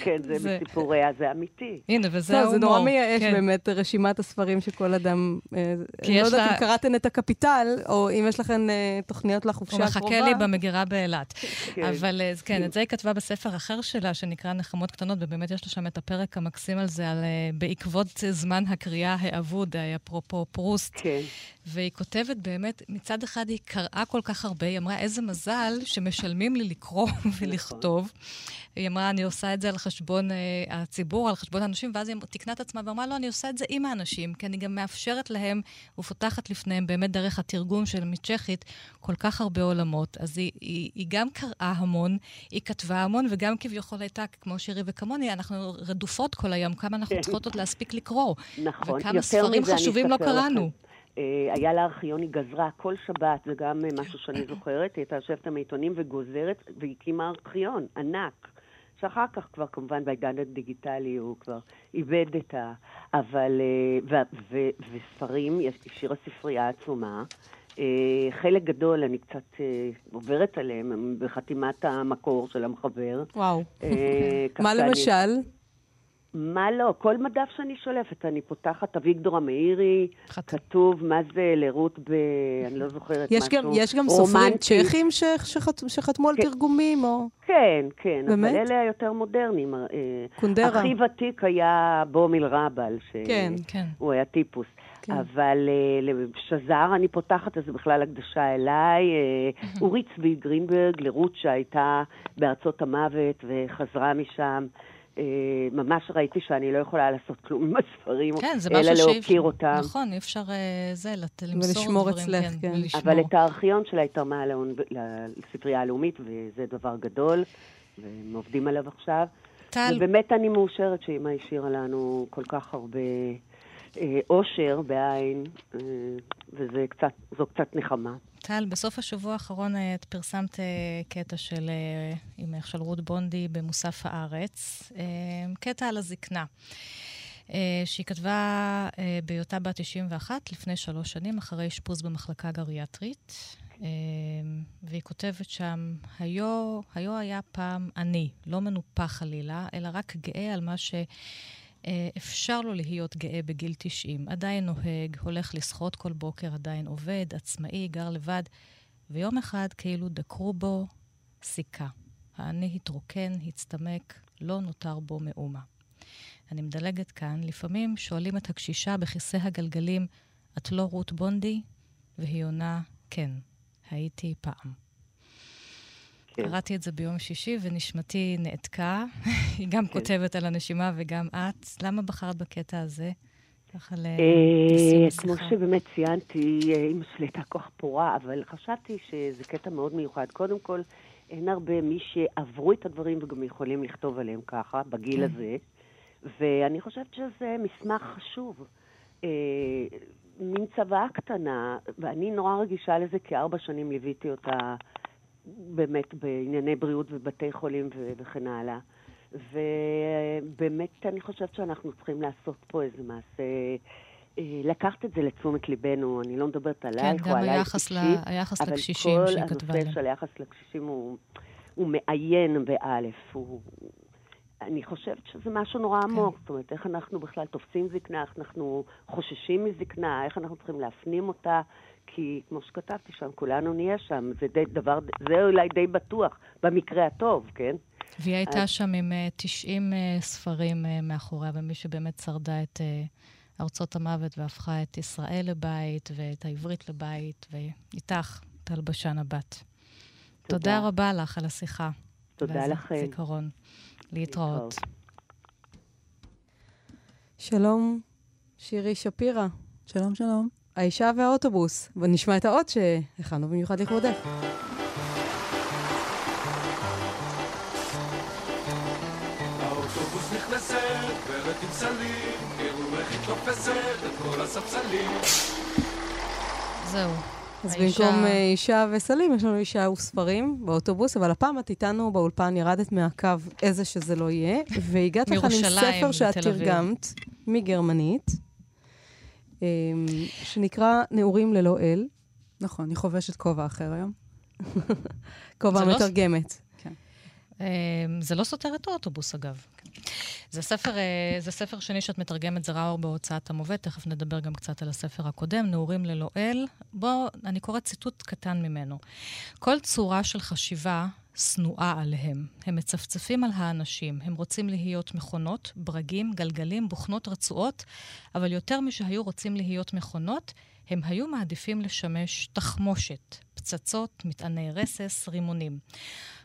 Speaker 4: כן, זה
Speaker 1: זה-
Speaker 4: מסיפוריה, זה אמיתי.
Speaker 1: הנה, וזה ההומור.
Speaker 2: זה נורא מייאש
Speaker 1: כן.
Speaker 2: באמת, רשימת הספרים שכל אדם... אה,
Speaker 1: כי
Speaker 2: אני לא
Speaker 1: יש
Speaker 2: יודעת
Speaker 1: לה-
Speaker 2: אם קראתן את הקפיטל, או אם יש לכן אה, תוכניות לחופשה
Speaker 1: הוא
Speaker 2: הקרובה.
Speaker 1: מחכה לי במגירה באילת.
Speaker 4: כן.
Speaker 1: אבל אה, כן, את זה היא כתבה בספר אחר שלה, שנקרא נחמות קטנות, ובאמת יש לה שם את הפרק המקסים על זה, על בעקבות זמן הקריאה האבוד, אפרופו פרוסט.
Speaker 4: כן.
Speaker 1: והיא כותבת באמת, מצד אחד היא קראה כל כך הרבה, היא אמרה, איזה מזל שמשלמים לי לקרוא ולכתוב. היא אמרה, אני עושה את זה על חשבון uh, הציבור, על חשבון האנשים, ואז היא תיקנה את עצמה ואמרה, לא, אני עושה את זה עם האנשים, כי אני גם מאפשרת להם ופותחת לפניהם, באמת דרך התרגום של מצ'כית, כל כך הרבה עולמות. אז היא, היא, היא גם קראה המון, היא כתבה המון, וגם כביכול הייתה, כמו שירי וכמוני, אנחנו רדופות כל היום, כמה אנחנו
Speaker 4: כן.
Speaker 1: צריכות עוד להספיק לקרוא.
Speaker 4: נכון.
Speaker 1: וכמה
Speaker 4: יותר
Speaker 1: ספרים
Speaker 4: מזה אני
Speaker 1: חשובים לא
Speaker 4: אספר
Speaker 1: קראנו.
Speaker 4: לכם. אה, היה לה ארכיון, היא גזרה כל שבת, זה גם אה, משהו שאני זוכרת, היא הייתה יושבת עם העיתונים וגוזרת, והקימה ארכיון ענק. שאחר כך כבר, כמובן, בעידן הדיגיטלי הוא כבר איבד את ה... אבל... אה, ו- ו- וספרים, יש השאירה ספרייה עצומה. חלק גדול, אני קצת עוברת עליהם, הם בחתימת המקור של המחבר.
Speaker 2: וואו. מה למשל?
Speaker 4: מה לא? כל מדף שאני שולפת, אני פותחת אביגדור המאירי. כתוב מה זה לרות ב... אני לא זוכרת
Speaker 2: יש
Speaker 4: משהו
Speaker 2: גם, יש גם סופרים. צ'כים שחת, שחתמו על
Speaker 4: כן.
Speaker 2: תרגומים, או...
Speaker 4: כן, כן,
Speaker 2: באמת?
Speaker 4: אבל אלה היותר מודרניים. אה,
Speaker 2: קונדרה.
Speaker 4: הכי ותיק היה בומיל רבל,
Speaker 2: כן.
Speaker 1: כן.
Speaker 4: שהוא היה טיפוס.
Speaker 2: כן.
Speaker 4: אבל אה, לשזר אני פותחת, אז זה בכלל הקדשה אליי. אה, אורי צבי גרינברג, לרות שהייתה בארצות המוות וחזרה משם. אה, ממש ראיתי שאני לא יכולה לעשות כלום עם הספרים,
Speaker 1: כן, זה
Speaker 4: אלא
Speaker 1: שאי
Speaker 4: להוקיר
Speaker 1: אפשר-
Speaker 4: אותם.
Speaker 1: נכון, אי אפשר אה, זה, לת- למסור
Speaker 2: ולשמור
Speaker 1: דברים.
Speaker 2: אצלך, כן.
Speaker 1: ולשמור.
Speaker 4: אבל את הארכיון שלה היא תרמה לאוניב- לספרייה הלאומית, וזה דבר גדול, והם עובדים עליו עכשיו.
Speaker 1: טל...
Speaker 4: ובאמת אני מאושרת שאימא השאירה לנו כל כך הרבה אושר בעין, אה, וזו קצת נחמה.
Speaker 1: טל, בסוף השבוע האחרון אה, את פרסמת אה, קטע של אימך של רות בונדי במוסף הארץ, קטע על הזקנה. שהיא כתבה בהיותה בת 91 לפני שלוש שנים, אחרי אשפוז במחלקה גריאטרית. והיא כותבת שם, היו, היו היה פעם אני, לא מנופח חלילה, אלא רק גאה על מה ש... אה, אפשר לו להיות גאה בגיל 90. עדיין נוהג, הולך לשחות כל בוקר, עדיין עובד, עצמאי, גר לבד, ויום אחד כאילו דקרו בו סיכה. האני התרוקן, הצטמק, לא נותר בו מאומה. אני מדלגת כאן, לפעמים שואלים את הקשישה בכיסא הגלגלים, את לא רות בונדי? והיא עונה, כן, הייתי פעם. כן. קראתי את זה ביום שישי ונשמתי נעתקה. היא גם כן. כותבת על הנשימה וגם את. למה בחרת בקטע הזה? ככה
Speaker 4: לסיום אה, כמו שבאמת ציינתי, אימא שלי הייתה כוח פורה, אבל חשבתי שזה קטע מאוד מיוחד. קודם כל, אין הרבה מי שעברו את הדברים וגם יכולים לכתוב עליהם ככה, בגיל כן. הזה. ואני חושבת שזה מסמך חשוב. אה, מין צוואה קטנה, ואני נורא רגישה לזה, כי ארבע שנים ליוויתי אותה באמת בענייני בריאות ובתי חולים וכן הלאה. ובאמת אני חושבת שאנחנו צריכים לעשות פה איזה מעשה, אה, לקחת את זה לתשומת ליבנו, אני לא מדברת עלייך
Speaker 1: כן,
Speaker 4: או עלייך
Speaker 1: אישי, ל... היחס לקשישים.
Speaker 4: אבל כל הנושא של היחס לקשישים הוא, הוא מעיין באלף, הוא... אני חושבת שזה משהו נורא כן. עמוק. זאת אומרת, איך אנחנו בכלל תופסים זקנה, איך אנחנו חוששים מזקנה, איך אנחנו צריכים להפנים אותה, כי כמו שכתבתי שם, כולנו נהיה שם. זה די דבר, זה אולי די בטוח, במקרה הטוב, כן?
Speaker 1: והיא הייתה אז... שם עם 90 אה, אה, ספרים אה, מאחוריה, ומי שבאמת שרדה את ארצות המוות והפכה את ישראל לבית, ואת העברית לבית, ואיתך, טל בשן הבת. תודה. תודה רבה לך על השיחה.
Speaker 4: תודה לכם.
Speaker 1: זיכרון. להתראות.
Speaker 2: שלום, שירי שפירא.
Speaker 5: שלום, שלום.
Speaker 2: האישה והאוטובוס, ונשמע את האות שהכנו במיוחד לכבודך.
Speaker 1: זהו.
Speaker 2: אז האישה... במקום אה, אישה וסלים, יש לנו אישה וספרים באוטובוס, אבל הפעם את איתנו באולפן, ירדת מהקו איזה שזה לא יהיה, והגעת לכאן עם ספר שאת תרגמת מגרמנית. אמ, שנקרא נעורים ללא אל.
Speaker 5: נכון, אני חובשת כובע אחר היום.
Speaker 2: כובע מתרגמת.
Speaker 1: זה לא סותר את האוטובוס, אגב. זה ספר, אה, זה ספר שני שאת מתרגמת, זה ראור בהוצאת המובט, תכף נדבר גם קצת על הספר הקודם, נעורים ללא אל. בוא, אני קוראת ציטוט קטן ממנו. כל צורה של חשיבה שנואה עליהם. הם מצפצפים על האנשים, הם רוצים להיות מכונות, ברגים, גלגלים, בוכנות רצועות, אבל יותר משהיו רוצים להיות מכונות, הם היו מעדיפים לשמש תחמושת, פצצות, מטעני רסס, רימונים.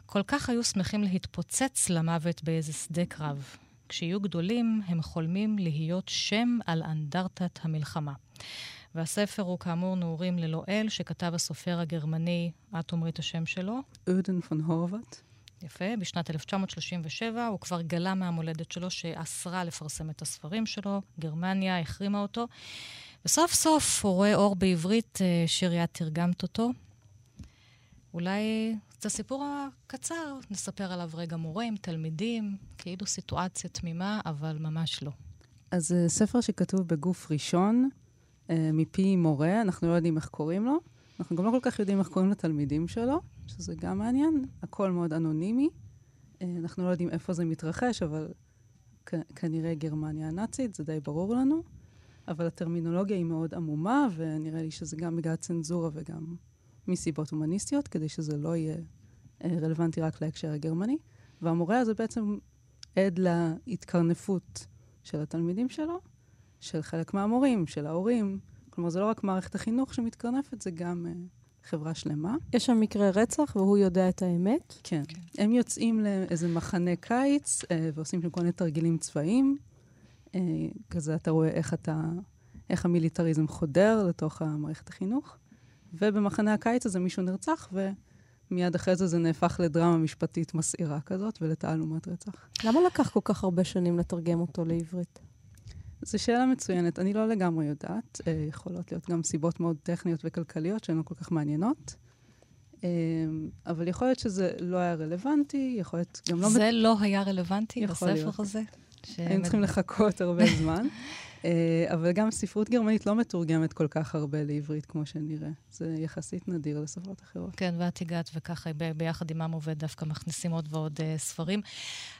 Speaker 1: כל כך היו שמחים להתפוצץ למוות באיזה שדה קרב. כשיהיו גדולים, הם חולמים להיות שם על אנדרטת המלחמה. והספר הוא כאמור נעורים ללא אל, שכתב הסופר הגרמני, את תאמרי את השם שלו?
Speaker 5: אודן פון הורוואט.
Speaker 1: יפה, בשנת 1937 הוא כבר גלה מהמולדת שלו שאסרה לפרסם את הספרים שלו, גרמניה החרימה אותו. וסוף סוף הוא רואה אור בעברית, אה, שירי, את תרגמת אותו. אולי את הסיפור הקצר נספר עליו רגע מורים, תלמידים, כאילו סיטואציה תמימה, אבל ממש לא.
Speaker 5: אז אה, ספר שכתוב בגוף ראשון, מפי מורה, אנחנו לא יודעים איך קוראים לו. אנחנו גם לא כל כך יודעים איך קוראים לתלמידים שלו, שזה גם מעניין, הכל מאוד אנונימי. אה, אנחנו לא יודעים איפה זה מתרחש, אבל כנראה גרמניה הנאצית, זה די ברור לנו. אבל הטרמינולוגיה היא מאוד עמומה, ונראה לי שזה גם בגלל צנזורה וגם מסיבות הומניסטיות, כדי שזה לא יהיה אה, רלוונטי רק להקשר הגרמני. והמורה הזה בעצם עד להתקרנפות של התלמידים שלו, של חלק מהמורים, של ההורים. כלומר, זה לא רק מערכת החינוך שמתקרנפת, זה גם uh, חברה שלמה.
Speaker 2: יש שם מקרה רצח והוא יודע את האמת?
Speaker 5: כן. כן. הם יוצאים לאיזה מחנה קיץ uh, ועושים שם כל מיני תרגילים צבאיים. Uh, כזה אתה רואה איך אתה, איך המיליטריזם חודר לתוך המערכת החינוך. ובמחנה הקיץ הזה מישהו נרצח, מיד אחרי זה זה נהפך לדרמה משפטית מסעירה כזאת ולתעלומת רצח.
Speaker 2: למה לקח כל כך הרבה שנים לתרגם אותו לעברית?
Speaker 5: זו שאלה מצוינת. אני לא לגמרי יודעת. אה, יכולות להיות גם סיבות מאוד טכניות וכלכליות שהן לא כל כך מעניינות. אה, אבל יכול להיות שזה לא היה רלוונטי, יכול להיות גם לא...
Speaker 1: זה לא היה רלוונטי בספר. הזה?
Speaker 5: היינו צריכים לחכות הרבה זמן. אה, אבל גם ספרות גרמנית לא מתורגמת כל כך הרבה לעברית, כמו שנראה. זה יחסית נדיר לשפות אחרות.
Speaker 1: כן, ואת הגעת וככה ביחד עם עם עובד דווקא מכניסים עוד ועוד uh, ספרים.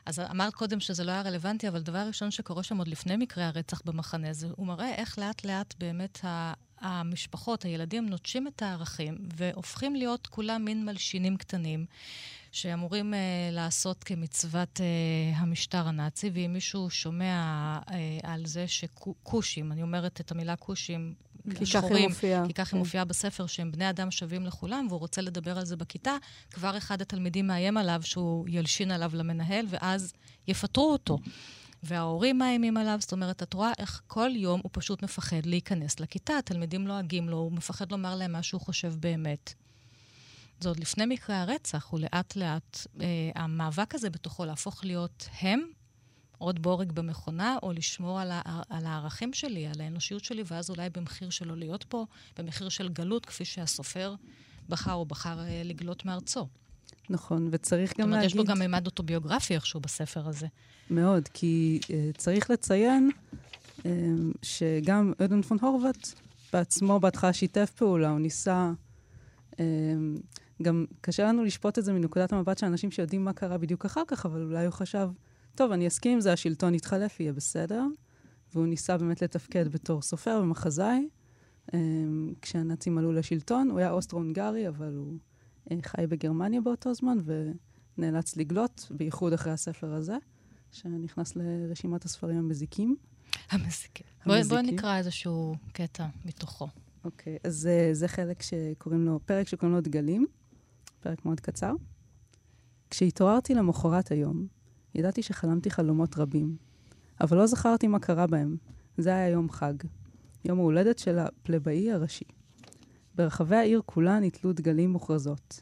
Speaker 1: אז אמרת קודם שזה לא היה רלוונטי, אבל דבר ראשון שקורה שם עוד לפני מקרה הרצח במחנה, זה הוא מראה איך לאט לאט באמת ה... המשפחות, הילדים, נוטשים את הערכים והופכים להיות כולם מין מלשינים קטנים שאמורים uh, לעשות כמצוות uh, המשטר הנאצי, ואם מישהו שומע uh, על זה שכושים, אני אומרת את המילה כושים,
Speaker 2: כי ככה היא מופיעה.
Speaker 1: כי כך
Speaker 2: כן.
Speaker 1: היא מופיעה בספר, שהם בני אדם שווים לכולם, והוא רוצה לדבר על זה בכיתה, כבר אחד התלמידים מאיים עליו שהוא ילשין עליו למנהל, ואז יפטרו אותו. וההורים מאיימים עליו, זאת אומרת, את רואה איך כל יום הוא פשוט מפחד להיכנס לכיתה, התלמידים לועגים לו, הוא מפחד לומר להם מה שהוא חושב באמת. זה עוד לפני מקרה הרצח, הוא לאט-לאט, אה, המאבק הזה בתוכו להפוך להיות הם, עוד בורג במכונה, או לשמור על, ה- על הערכים שלי, על האנושיות שלי, ואז אולי במחיר שלא להיות פה, במחיר של גלות, כפי שהסופר בחר או בחר אה, לגלות מארצו.
Speaker 5: נכון, וצריך
Speaker 1: זאת
Speaker 5: גם
Speaker 1: אומרת,
Speaker 5: להגיד...
Speaker 1: יש לו גם מימד אוטוביוגרפי איכשהו בספר הזה.
Speaker 5: מאוד, כי uh, צריך לציין um, שגם אדון פון הורוואט בעצמו בהתחלה שיתף פעולה, הוא ניסה... Um, גם קשה לנו לשפוט את זה מנקודת המבט של אנשים שיודעים מה קרה בדיוק אחר כך, אבל אולי הוא חשב, טוב, אני אסכים עם זה, השלטון יתחלף, יהיה בסדר. והוא ניסה באמת לתפקד בתור סופר ומחזאי. Um, כשהנאצים עלו לשלטון, הוא היה אוסטרו-הונגרי, אבל הוא חי בגרמניה באותו זמן, ונאלץ לגלות, בייחוד אחרי הספר הזה. שנכנס לרשימת הספרים המזיקים.
Speaker 1: המזיקים. בואי בוא. נקרא איזשהו קטע מתוכו.
Speaker 5: אוקיי, אז זה, זה חלק שקוראים לו, פרק שקוראים לו דגלים, פרק מאוד קצר. כשהתעוררתי למחרת היום, ידעתי שחלמתי חלומות רבים, אבל לא זכרתי מה קרה בהם. זה היה יום חג, יום ההולדת של הפלבאי הראשי. ברחבי העיר כולה נתלו דגלים מוכרזות.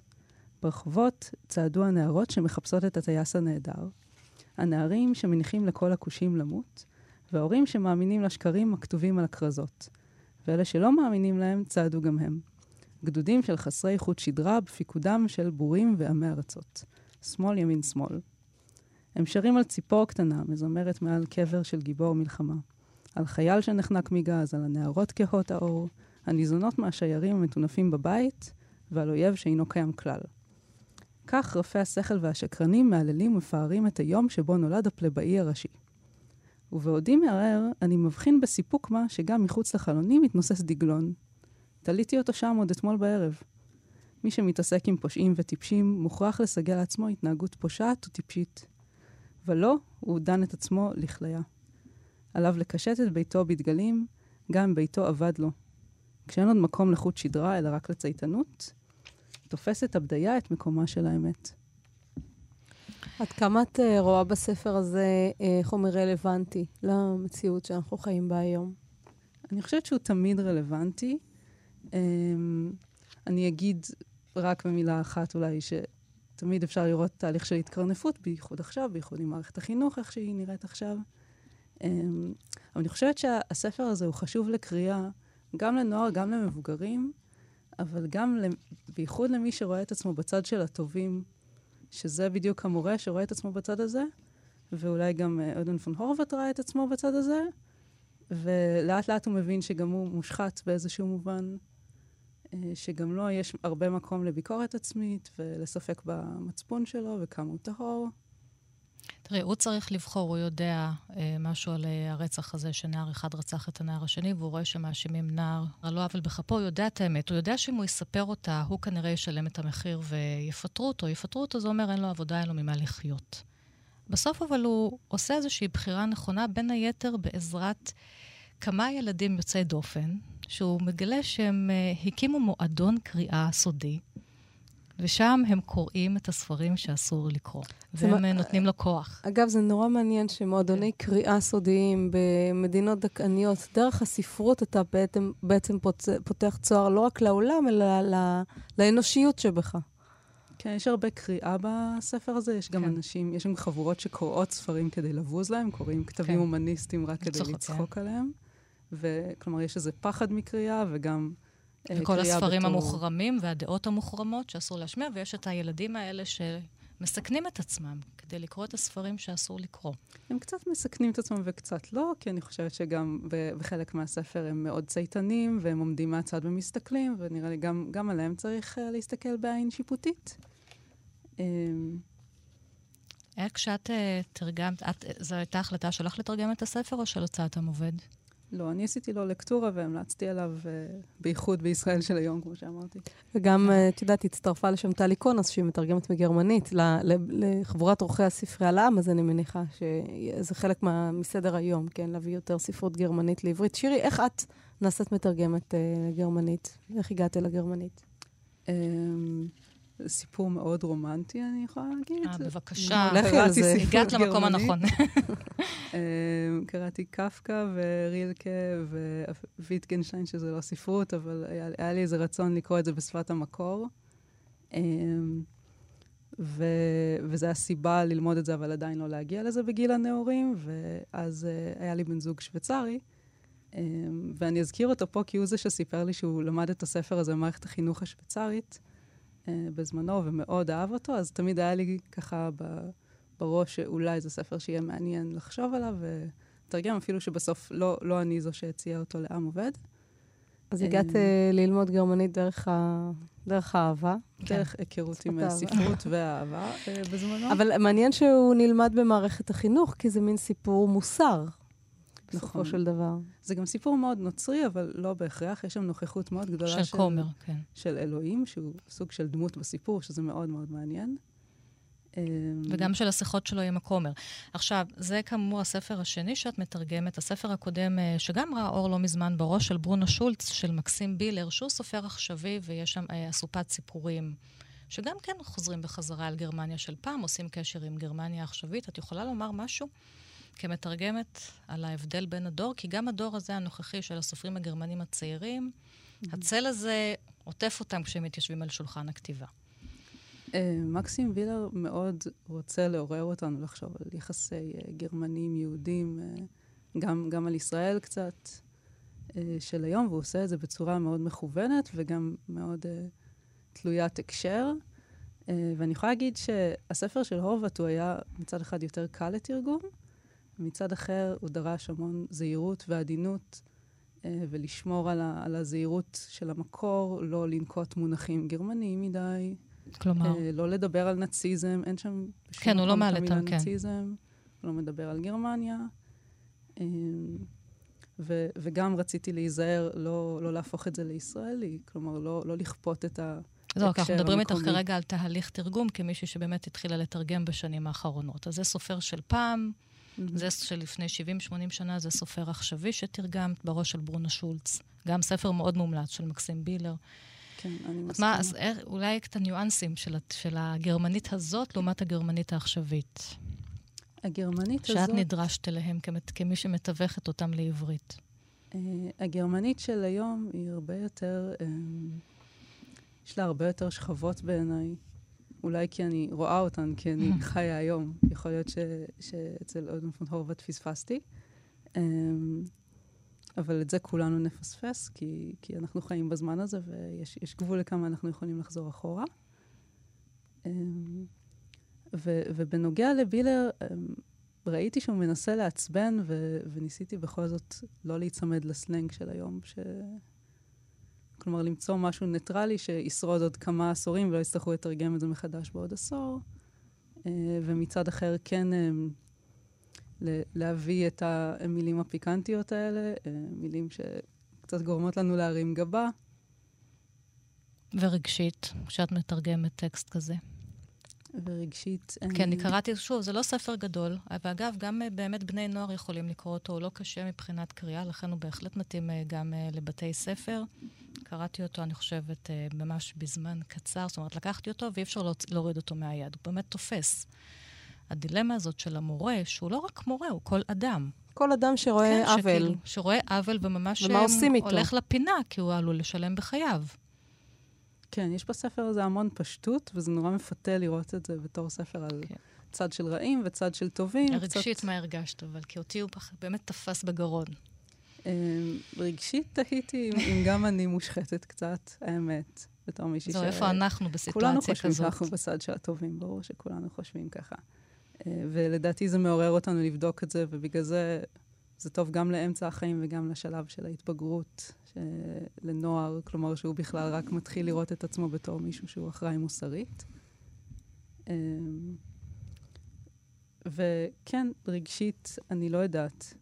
Speaker 5: ברחובות צעדו הנערות שמחפשות את הטייס הנהדר, הנערים שמניחים לכל הכושים למות, וההורים שמאמינים לשקרים הכתובים על הכרזות. ואלה שלא מאמינים להם צעדו גם הם. גדודים של חסרי חוט שדרה בפיקודם של בורים ועמי ארצות. שמאל ימין שמאל. הם שרים על ציפור קטנה, מזמרת מעל קבר של גיבור מלחמה. על חייל שנחנק מגז, על הנערות כהות האור, הניזונות מהשיירים המטונפים בבית, ועל אויב שאינו קיים כלל. כך רפי השכל והשקרנים מהללים ומפארים את היום שבו נולד הפלבאי הראשי. ובעודי מערער, אני מבחין בסיפוק מה שגם מחוץ לחלוני מתנוסס דגלון. תליתי אותו שם עוד אתמול בערב. מי שמתעסק עם פושעים וטיפשים מוכרח לסגל לעצמו התנהגות פושעת וטיפשית. ולא, הוא דן את עצמו לכליה. עליו לקשט את ביתו בדגלים, גם ביתו אבד לו. כשאין עוד מקום לחוט שדרה, אלא רק לצייתנות, תופסת הבדיה את מקומה של האמת.
Speaker 2: עד כמה את אה, רואה בספר הזה אה, חומר רלוונטי למציאות שאנחנו חיים בה היום?
Speaker 5: אני חושבת שהוא תמיד רלוונטי. Um, אני אגיד רק במילה אחת אולי, שתמיד אפשר לראות תהליך של התקרנפות, בייחוד עכשיו, בייחוד עם מערכת החינוך, איך שהיא נראית עכשיו. Um, אבל אני חושבת שהספר הזה הוא חשוב לקריאה, גם לנוער, גם למבוגרים, אבל גם, בייחוד למי שרואה את עצמו בצד של הטובים, שזה בדיוק המורה שרואה את עצמו בצד הזה, ואולי גם אה, אודן פון הורוואט ראה את עצמו בצד הזה, ולאט לאט הוא מבין שגם הוא מושחת באיזשהו מובן, אה, שגם לו יש הרבה מקום לביקורת עצמית ולספק במצפון שלו וכמה הוא טהור.
Speaker 1: תראי, הוא צריך לבחור, הוא יודע אה, משהו על אה, הרצח הזה, שנער אחד רצח את הנער השני, והוא רואה שמאשימים נער על לא עוול בכפו, הוא יודע את האמת. הוא יודע שאם הוא יספר אותה, הוא כנראה ישלם את המחיר ויפטרו אותו. יפטרו אותו, זה אומר אין לו עבודה, אין לו ממה לחיות. בסוף אבל הוא עושה איזושהי בחירה נכונה, בין היתר בעזרת כמה ילדים יוצאי דופן, שהוא מגלה שהם אה, הקימו מועדון קריאה סודי, ושם הם קוראים את הספרים שאסור לקרוא.
Speaker 2: זה
Speaker 1: והם
Speaker 2: מה-
Speaker 1: נותנים לו כוח.
Speaker 2: אגב, זה נורא מעניין שמועדוני קריאה סודיים במדינות דכאניות, דרך הספרות אתה בעצם, בעצם. פותח צוהר לא רק לעולם, אלא ל... לאנושיות שבך.
Speaker 5: כן, יש הרבה קריאה בספר הזה, יש גם
Speaker 1: כן.
Speaker 5: אנשים, יש גם חבורות שקוראות ספרים כדי לבוז להם, קוראים כתבים
Speaker 1: כן.
Speaker 5: הומניסטיים רק כדי
Speaker 1: לצחוק, כן.
Speaker 5: עליהם. וכלומר, יש איזה פחד מקריאה וגם
Speaker 1: וכל
Speaker 5: קריאה
Speaker 1: הספרים
Speaker 5: בתור-
Speaker 1: המוחרמים והדעות המוחרמות שאסור להשמיע, ויש את הילדים האלה שמסכנים את עצמם כדי לקרוא את הספרים שאסור לקרוא.
Speaker 5: הם קצת מסכנים את עצמם וקצת לא, כי אני חושבת שגם בחלק מהספר הם מאוד צייתנים, והם עומדים מהצד ומסתכלים, ונראה לי גם, גם עליהם צריך uh, להסתכל בעין שיפוטית. Um,
Speaker 1: איך כשאת uh, תרגמת, את, זו הייתה החלטה שלך לתרגם את הספר או של הוצאת המובד?
Speaker 5: לא, אני עשיתי לו לקטורה והמלצתי עליו, uh, בייחוד בישראל של היום, כמו שאמרתי.
Speaker 2: וגם, אה, את יודעת, הצטרפה לשם טלי קונוס, שהיא מתרגמת מגרמנית, לחבורת עורכי הספרייה לעם, אז אני מניחה שזה חלק מסדר היום, כן, להביא יותר ספרות גרמנית לעברית. שירי, איך את נעשית מתרגמת אה, לגרמנית? איך הגעת?
Speaker 5: Um, סיפור מאוד רומנטי, אני יכולה להגיד.
Speaker 1: אה, בבקשה. הגעת למקום. הנכון.
Speaker 5: אמ, קראתי קפקא ורילקה וויטגנשטיין, שזה לא ספרות, אבל היה, היה לי איזה רצון לקרוא את זה בשפת המקור. אמ, ו, וזה הסיבה ללמוד את זה, אבל עדיין לא להגיע לזה בגיל הנעורים, ואז uh, היה לי בן זוג שוויצרי, um, ואני אזכיר אותו פה כי הוא זה שסיפר לי שהוא למד את הספר הזה במערכת החינוך השוויצרית בזמנו, ומאוד אהב אותו, אז תמיד היה לי ככה. בראש שאולי זה ספר שיהיה מעניין לחשוב עליו, ותרגם אפילו שבסוף לא, לא אני זו שהציעה אותו לעם עובד.
Speaker 2: אז
Speaker 5: אה,
Speaker 2: הגעת אה, ללמוד גרמנית דרך, ה... דרך האהבה.
Speaker 5: דרך היכרות עם הספרות והאהבה אה, בזמנו.
Speaker 2: אבל מעניין שהוא נלמד במערכת החינוך, כי זה מין סיפור מוסר, בסופו
Speaker 5: נכון.
Speaker 2: של דבר.
Speaker 5: זה גם סיפור מאוד נוצרי, אבל לא בהכרח, יש שם נוכחות מאוד גדולה
Speaker 1: של כומר, כן.
Speaker 5: של אלוהים, שהוא סוג של דמות בסיפור, שזה מאוד מאוד מעניין. אה,
Speaker 1: וגם של השיחות שלו עם הכומר. עכשיו, זה כאמור הספר השני שאת מתרגמת. הספר הקודם, אה, שגם ראה אור לא מזמן בראש, של ברונו שולץ, של מקסים בילר, שהוא סופר עכשווי, ויש שם אה, אסופת סיפורים, שגם כן חוזרים בחזרה על גרמניה של פעם, עושים קשר עם גרמניה העכשווית. את יכולה לומר משהו כמתרגמת על ההבדל בין הדור? כי גם הדור הזה, הנוכחי, של הסופרים הגרמנים הצעירים, הצל הזה עוטף אותם כשהם מתיישבים על שולחן הכתיבה.
Speaker 5: אה, מקסים וילר מאוד רוצה לעורר אותנו לחשוב על יחסי אה, גרמנים, יהודים, אה, גם, גם על ישראל קצת, של היום, והוא עושה את זה בצורה מאוד מכוונת וגם מאוד תלוית הקשר. ואני יכולה להגיד שהספר של הורבט הוא היה מצד אחד יותר קל לתרגום, מצד אחר הוא דרש המון זהירות ועדינות. אה, ולשמור על, ה, על הזהירות של המקור, לא לנקוט מונחים גרמניים מדי,
Speaker 1: כלומר,
Speaker 5: אה, לא לדבר על נאציזם, אין שם בשום
Speaker 1: כן, הוא לא מעלה
Speaker 5: את המילה
Speaker 1: כן.
Speaker 5: נאציזם, הוא לא מדבר על גרמניה. אה, ו- וגם רציתי להיזהר לא, לא להפוך את זה לישראלי, כלומר, לא, לא לכפות את ה...
Speaker 1: זהו, כי אנחנו מדברים איתך. כרגע על תהליך תרגום, כמישהי שבאמת התחילה לתרגם בשנים האחרונות. אז זה סופר של פעם, זה של לפני 70-80 שנה, זה סופר עכשווי שתרגמת בראש של ברונו שולץ. גם ספר מאוד מומלץ של מקסים בילר.
Speaker 5: כן, אני מסכימה.
Speaker 1: מה, אז איך, אולי את הניואנסים של, של הגרמנית הזאת לעומת הגרמנית העכשווית,
Speaker 5: הגרמנית
Speaker 1: שאת
Speaker 5: הזאת...
Speaker 1: נדרשת אליהם כמת, כמי שמתווכת אותם לעברית.
Speaker 5: אה, הגרמנית של היום היא הרבה יותר, אה, יש לה הרבה יותר שכבות בעיניי. אולי כי אני רואה אותן, כי אני חיה היום. יכול להיות ש, שאצל אודן פון הורבט פספסתי. אה, אבל את זה כולנו נפספס, כי, כי אנחנו חיים בזמן הזה, ויש יש גבול לכמה אנחנו יכולים לחזור אחורה. אה, ו, ובנוגע לבילר, אה, ראיתי שהוא מנסה לעצבן, ו- וניסיתי בכל זאת לא להיצמד לסלנג של היום, ש... כלומר, למצוא משהו ניטרלי שישרוד עוד כמה עשורים ולא יצטרכו לתרגם את זה מחדש בעוד עשור. אה, ומצד אחר, כן אה, להביא את המילים הפיקנטיות האלה, אה, מילים שקצת גורמות לנו להרים גבה.
Speaker 1: ורגשית, כשאת מתרגמת טקסט כזה.
Speaker 5: ורגשית... אה,
Speaker 1: כן, אני קראתי, שוב, זה לא ספר גדול, ואגב, גם באמת בני נוער יכולים לקרוא אותו, הוא לא קשה מבחינת קריאה, לכן הוא בהחלט מתאים גם לבתי ספר. קראתי אותו, אני חושבת, אה, ממש בזמן קצר, זאת אומרת, לקחתי אותו ואי אפשר להוריד אותו מהיד, הוא באמת תופס. הדילמה הזאת של המורה, שהוא לא רק מורה, הוא כל אדם.
Speaker 2: כל אדם שרואה
Speaker 1: כן,
Speaker 2: עוול.
Speaker 1: שכאילו, שרואה עוול וממש אה? הולך לפינה, כי הוא עלול לשלם בחייו.
Speaker 5: כן, יש בספר הזה המון פשטות, וזה נורא מפתה לראות את זה בתור ספר על
Speaker 1: כן.
Speaker 5: צד של רעים וצד של טובים.
Speaker 1: רגשית,
Speaker 5: קצת,
Speaker 1: מה הרגשת? אבל כי אותי הוא פח- באמת תפס בגרון.
Speaker 5: אה, רגשית תהיתי אם, גם אני מושחתת קצת, האמת, בתור מישהי
Speaker 1: זהו, איפה אנחנו בסיטואציה
Speaker 5: כולנו
Speaker 1: כזאת?
Speaker 5: חושבים שאנחנו בצד של הטובים, ברור שכולנו חושבים ככה. אה, ולדעתי זה מעורר אותנו לבדוק את זה, ובגלל זה זה טוב גם לאמצע החיים וגם לשלב של ההתבגרות, ש- לנוער, כלומר שהוא בכלל רק מתחיל לראות את עצמו בתור מישהו שהוא אחראי מוסרית. אה, וכן, רגשית, אני לא יודעת.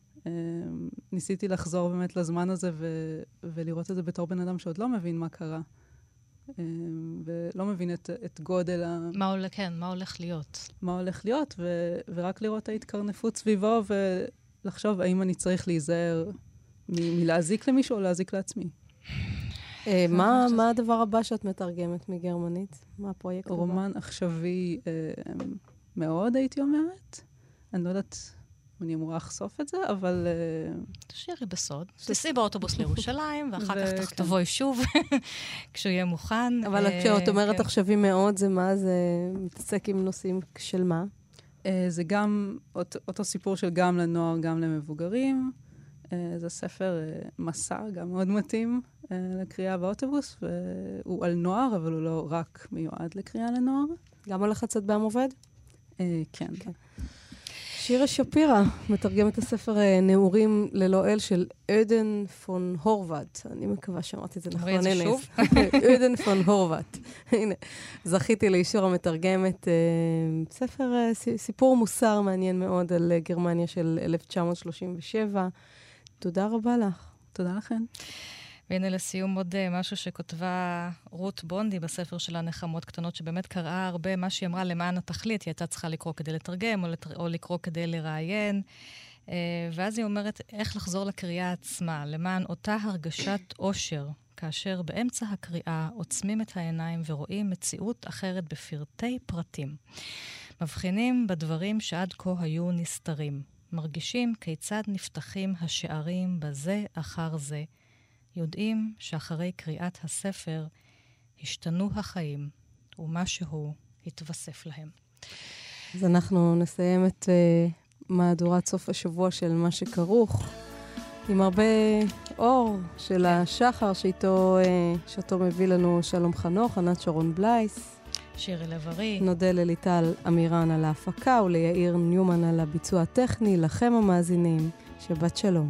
Speaker 5: ניסיתי לחזור באמת לזמן הזה ו- ולראות את זה בתור בן אדם שעוד לא מבין מה קרה. ולא מבין את, את גודל ה...
Speaker 1: מה הולך, כן, מה הולך להיות?
Speaker 5: מה הולך להיות, ו- ורק לראות את ההתקרנפות סביבו ולחשוב האם אני צריך להיזהר מ- מלהזיק למישהו או להזיק לעצמי.
Speaker 2: אה, מה מה הדבר הבא שאת מתרגמת מגרמנית? מה הפרויקט הבא?
Speaker 5: רומן עכשווי אה, מאוד, הייתי אומרת. אני לא יודעת אני אמורה לחשוף את זה, אבל אה,
Speaker 1: תשאירי בסוד. תיסעי באוטובוס לירושלים, ואחר כך. תח- תבואי שוב, כשהוא יהיה מוכן.
Speaker 2: אבל
Speaker 1: אה,
Speaker 2: כשאת אומרת
Speaker 1: כן.
Speaker 2: עכשווי מאוד, זה מה? זה מתעסק עם נושאים של מה?
Speaker 5: אה, זה גם אות, אותו סיפור של גם לנוער, גם למבוגרים. זה ספר מסע, גם מאוד מתאים אה, לקריאה באוטובוס, והוא על נוער, אבל הוא לא רק מיועד לקריאה לנוער.
Speaker 2: גם הולך לצאת בעם עובד?
Speaker 5: אה, כן.
Speaker 2: שירה שפירא מתרגמת הספר אה, נעורים ללא אל של עדן פון הורוואט. אני מקווה שאמרתי את זה נכון.
Speaker 1: אמרי את זה שוב.
Speaker 2: עדן פון הורוואט. הנה, זכיתי לאישור המתרגמת. אה, ספר, אה, סי- סיפור מוסר מעניין מאוד על אה, גרמניה של 1937. תודה רבה לך.
Speaker 5: תודה לכם.
Speaker 1: והנה לסיום עוד אה, משהו שכותבה רות בונדי בספר שלה, נחמות קטנות, שבאמת קראה הרבה מה שהיא אמרה למען התכלית. היא הייתה צריכה לקרוא כדי לתרגם, או, לתר... או לקרוא כדי לראיין. אה, ואז היא אומרת איך לחזור לקריאה עצמה, למען אותה הרגשת אושר, כאשר באמצע הקריאה עוצמים את העיניים ורואים מציאות אחרת בפרטי פרטים. מבחינים בדברים שעד כה היו נסתרים. מרגישים כיצד נפתחים השערים בזה אחר זה. יודעים שאחרי קריאת הספר השתנו החיים, ומשהו התווסף להם.
Speaker 2: אז אנחנו נסיים את uh, מהדורת סוף השבוע של מה שכרוך, עם הרבה אור של השחר שאיתו, uh, שאותו מביא לנו שלום חנוך, ענת שרון בלייס.
Speaker 1: שירי לב-ארי,
Speaker 2: נודה לליטל אמירן על ההפקה וליאיר ניומן על הביצוע הטכני, לכם המאזינים, שבת שלום.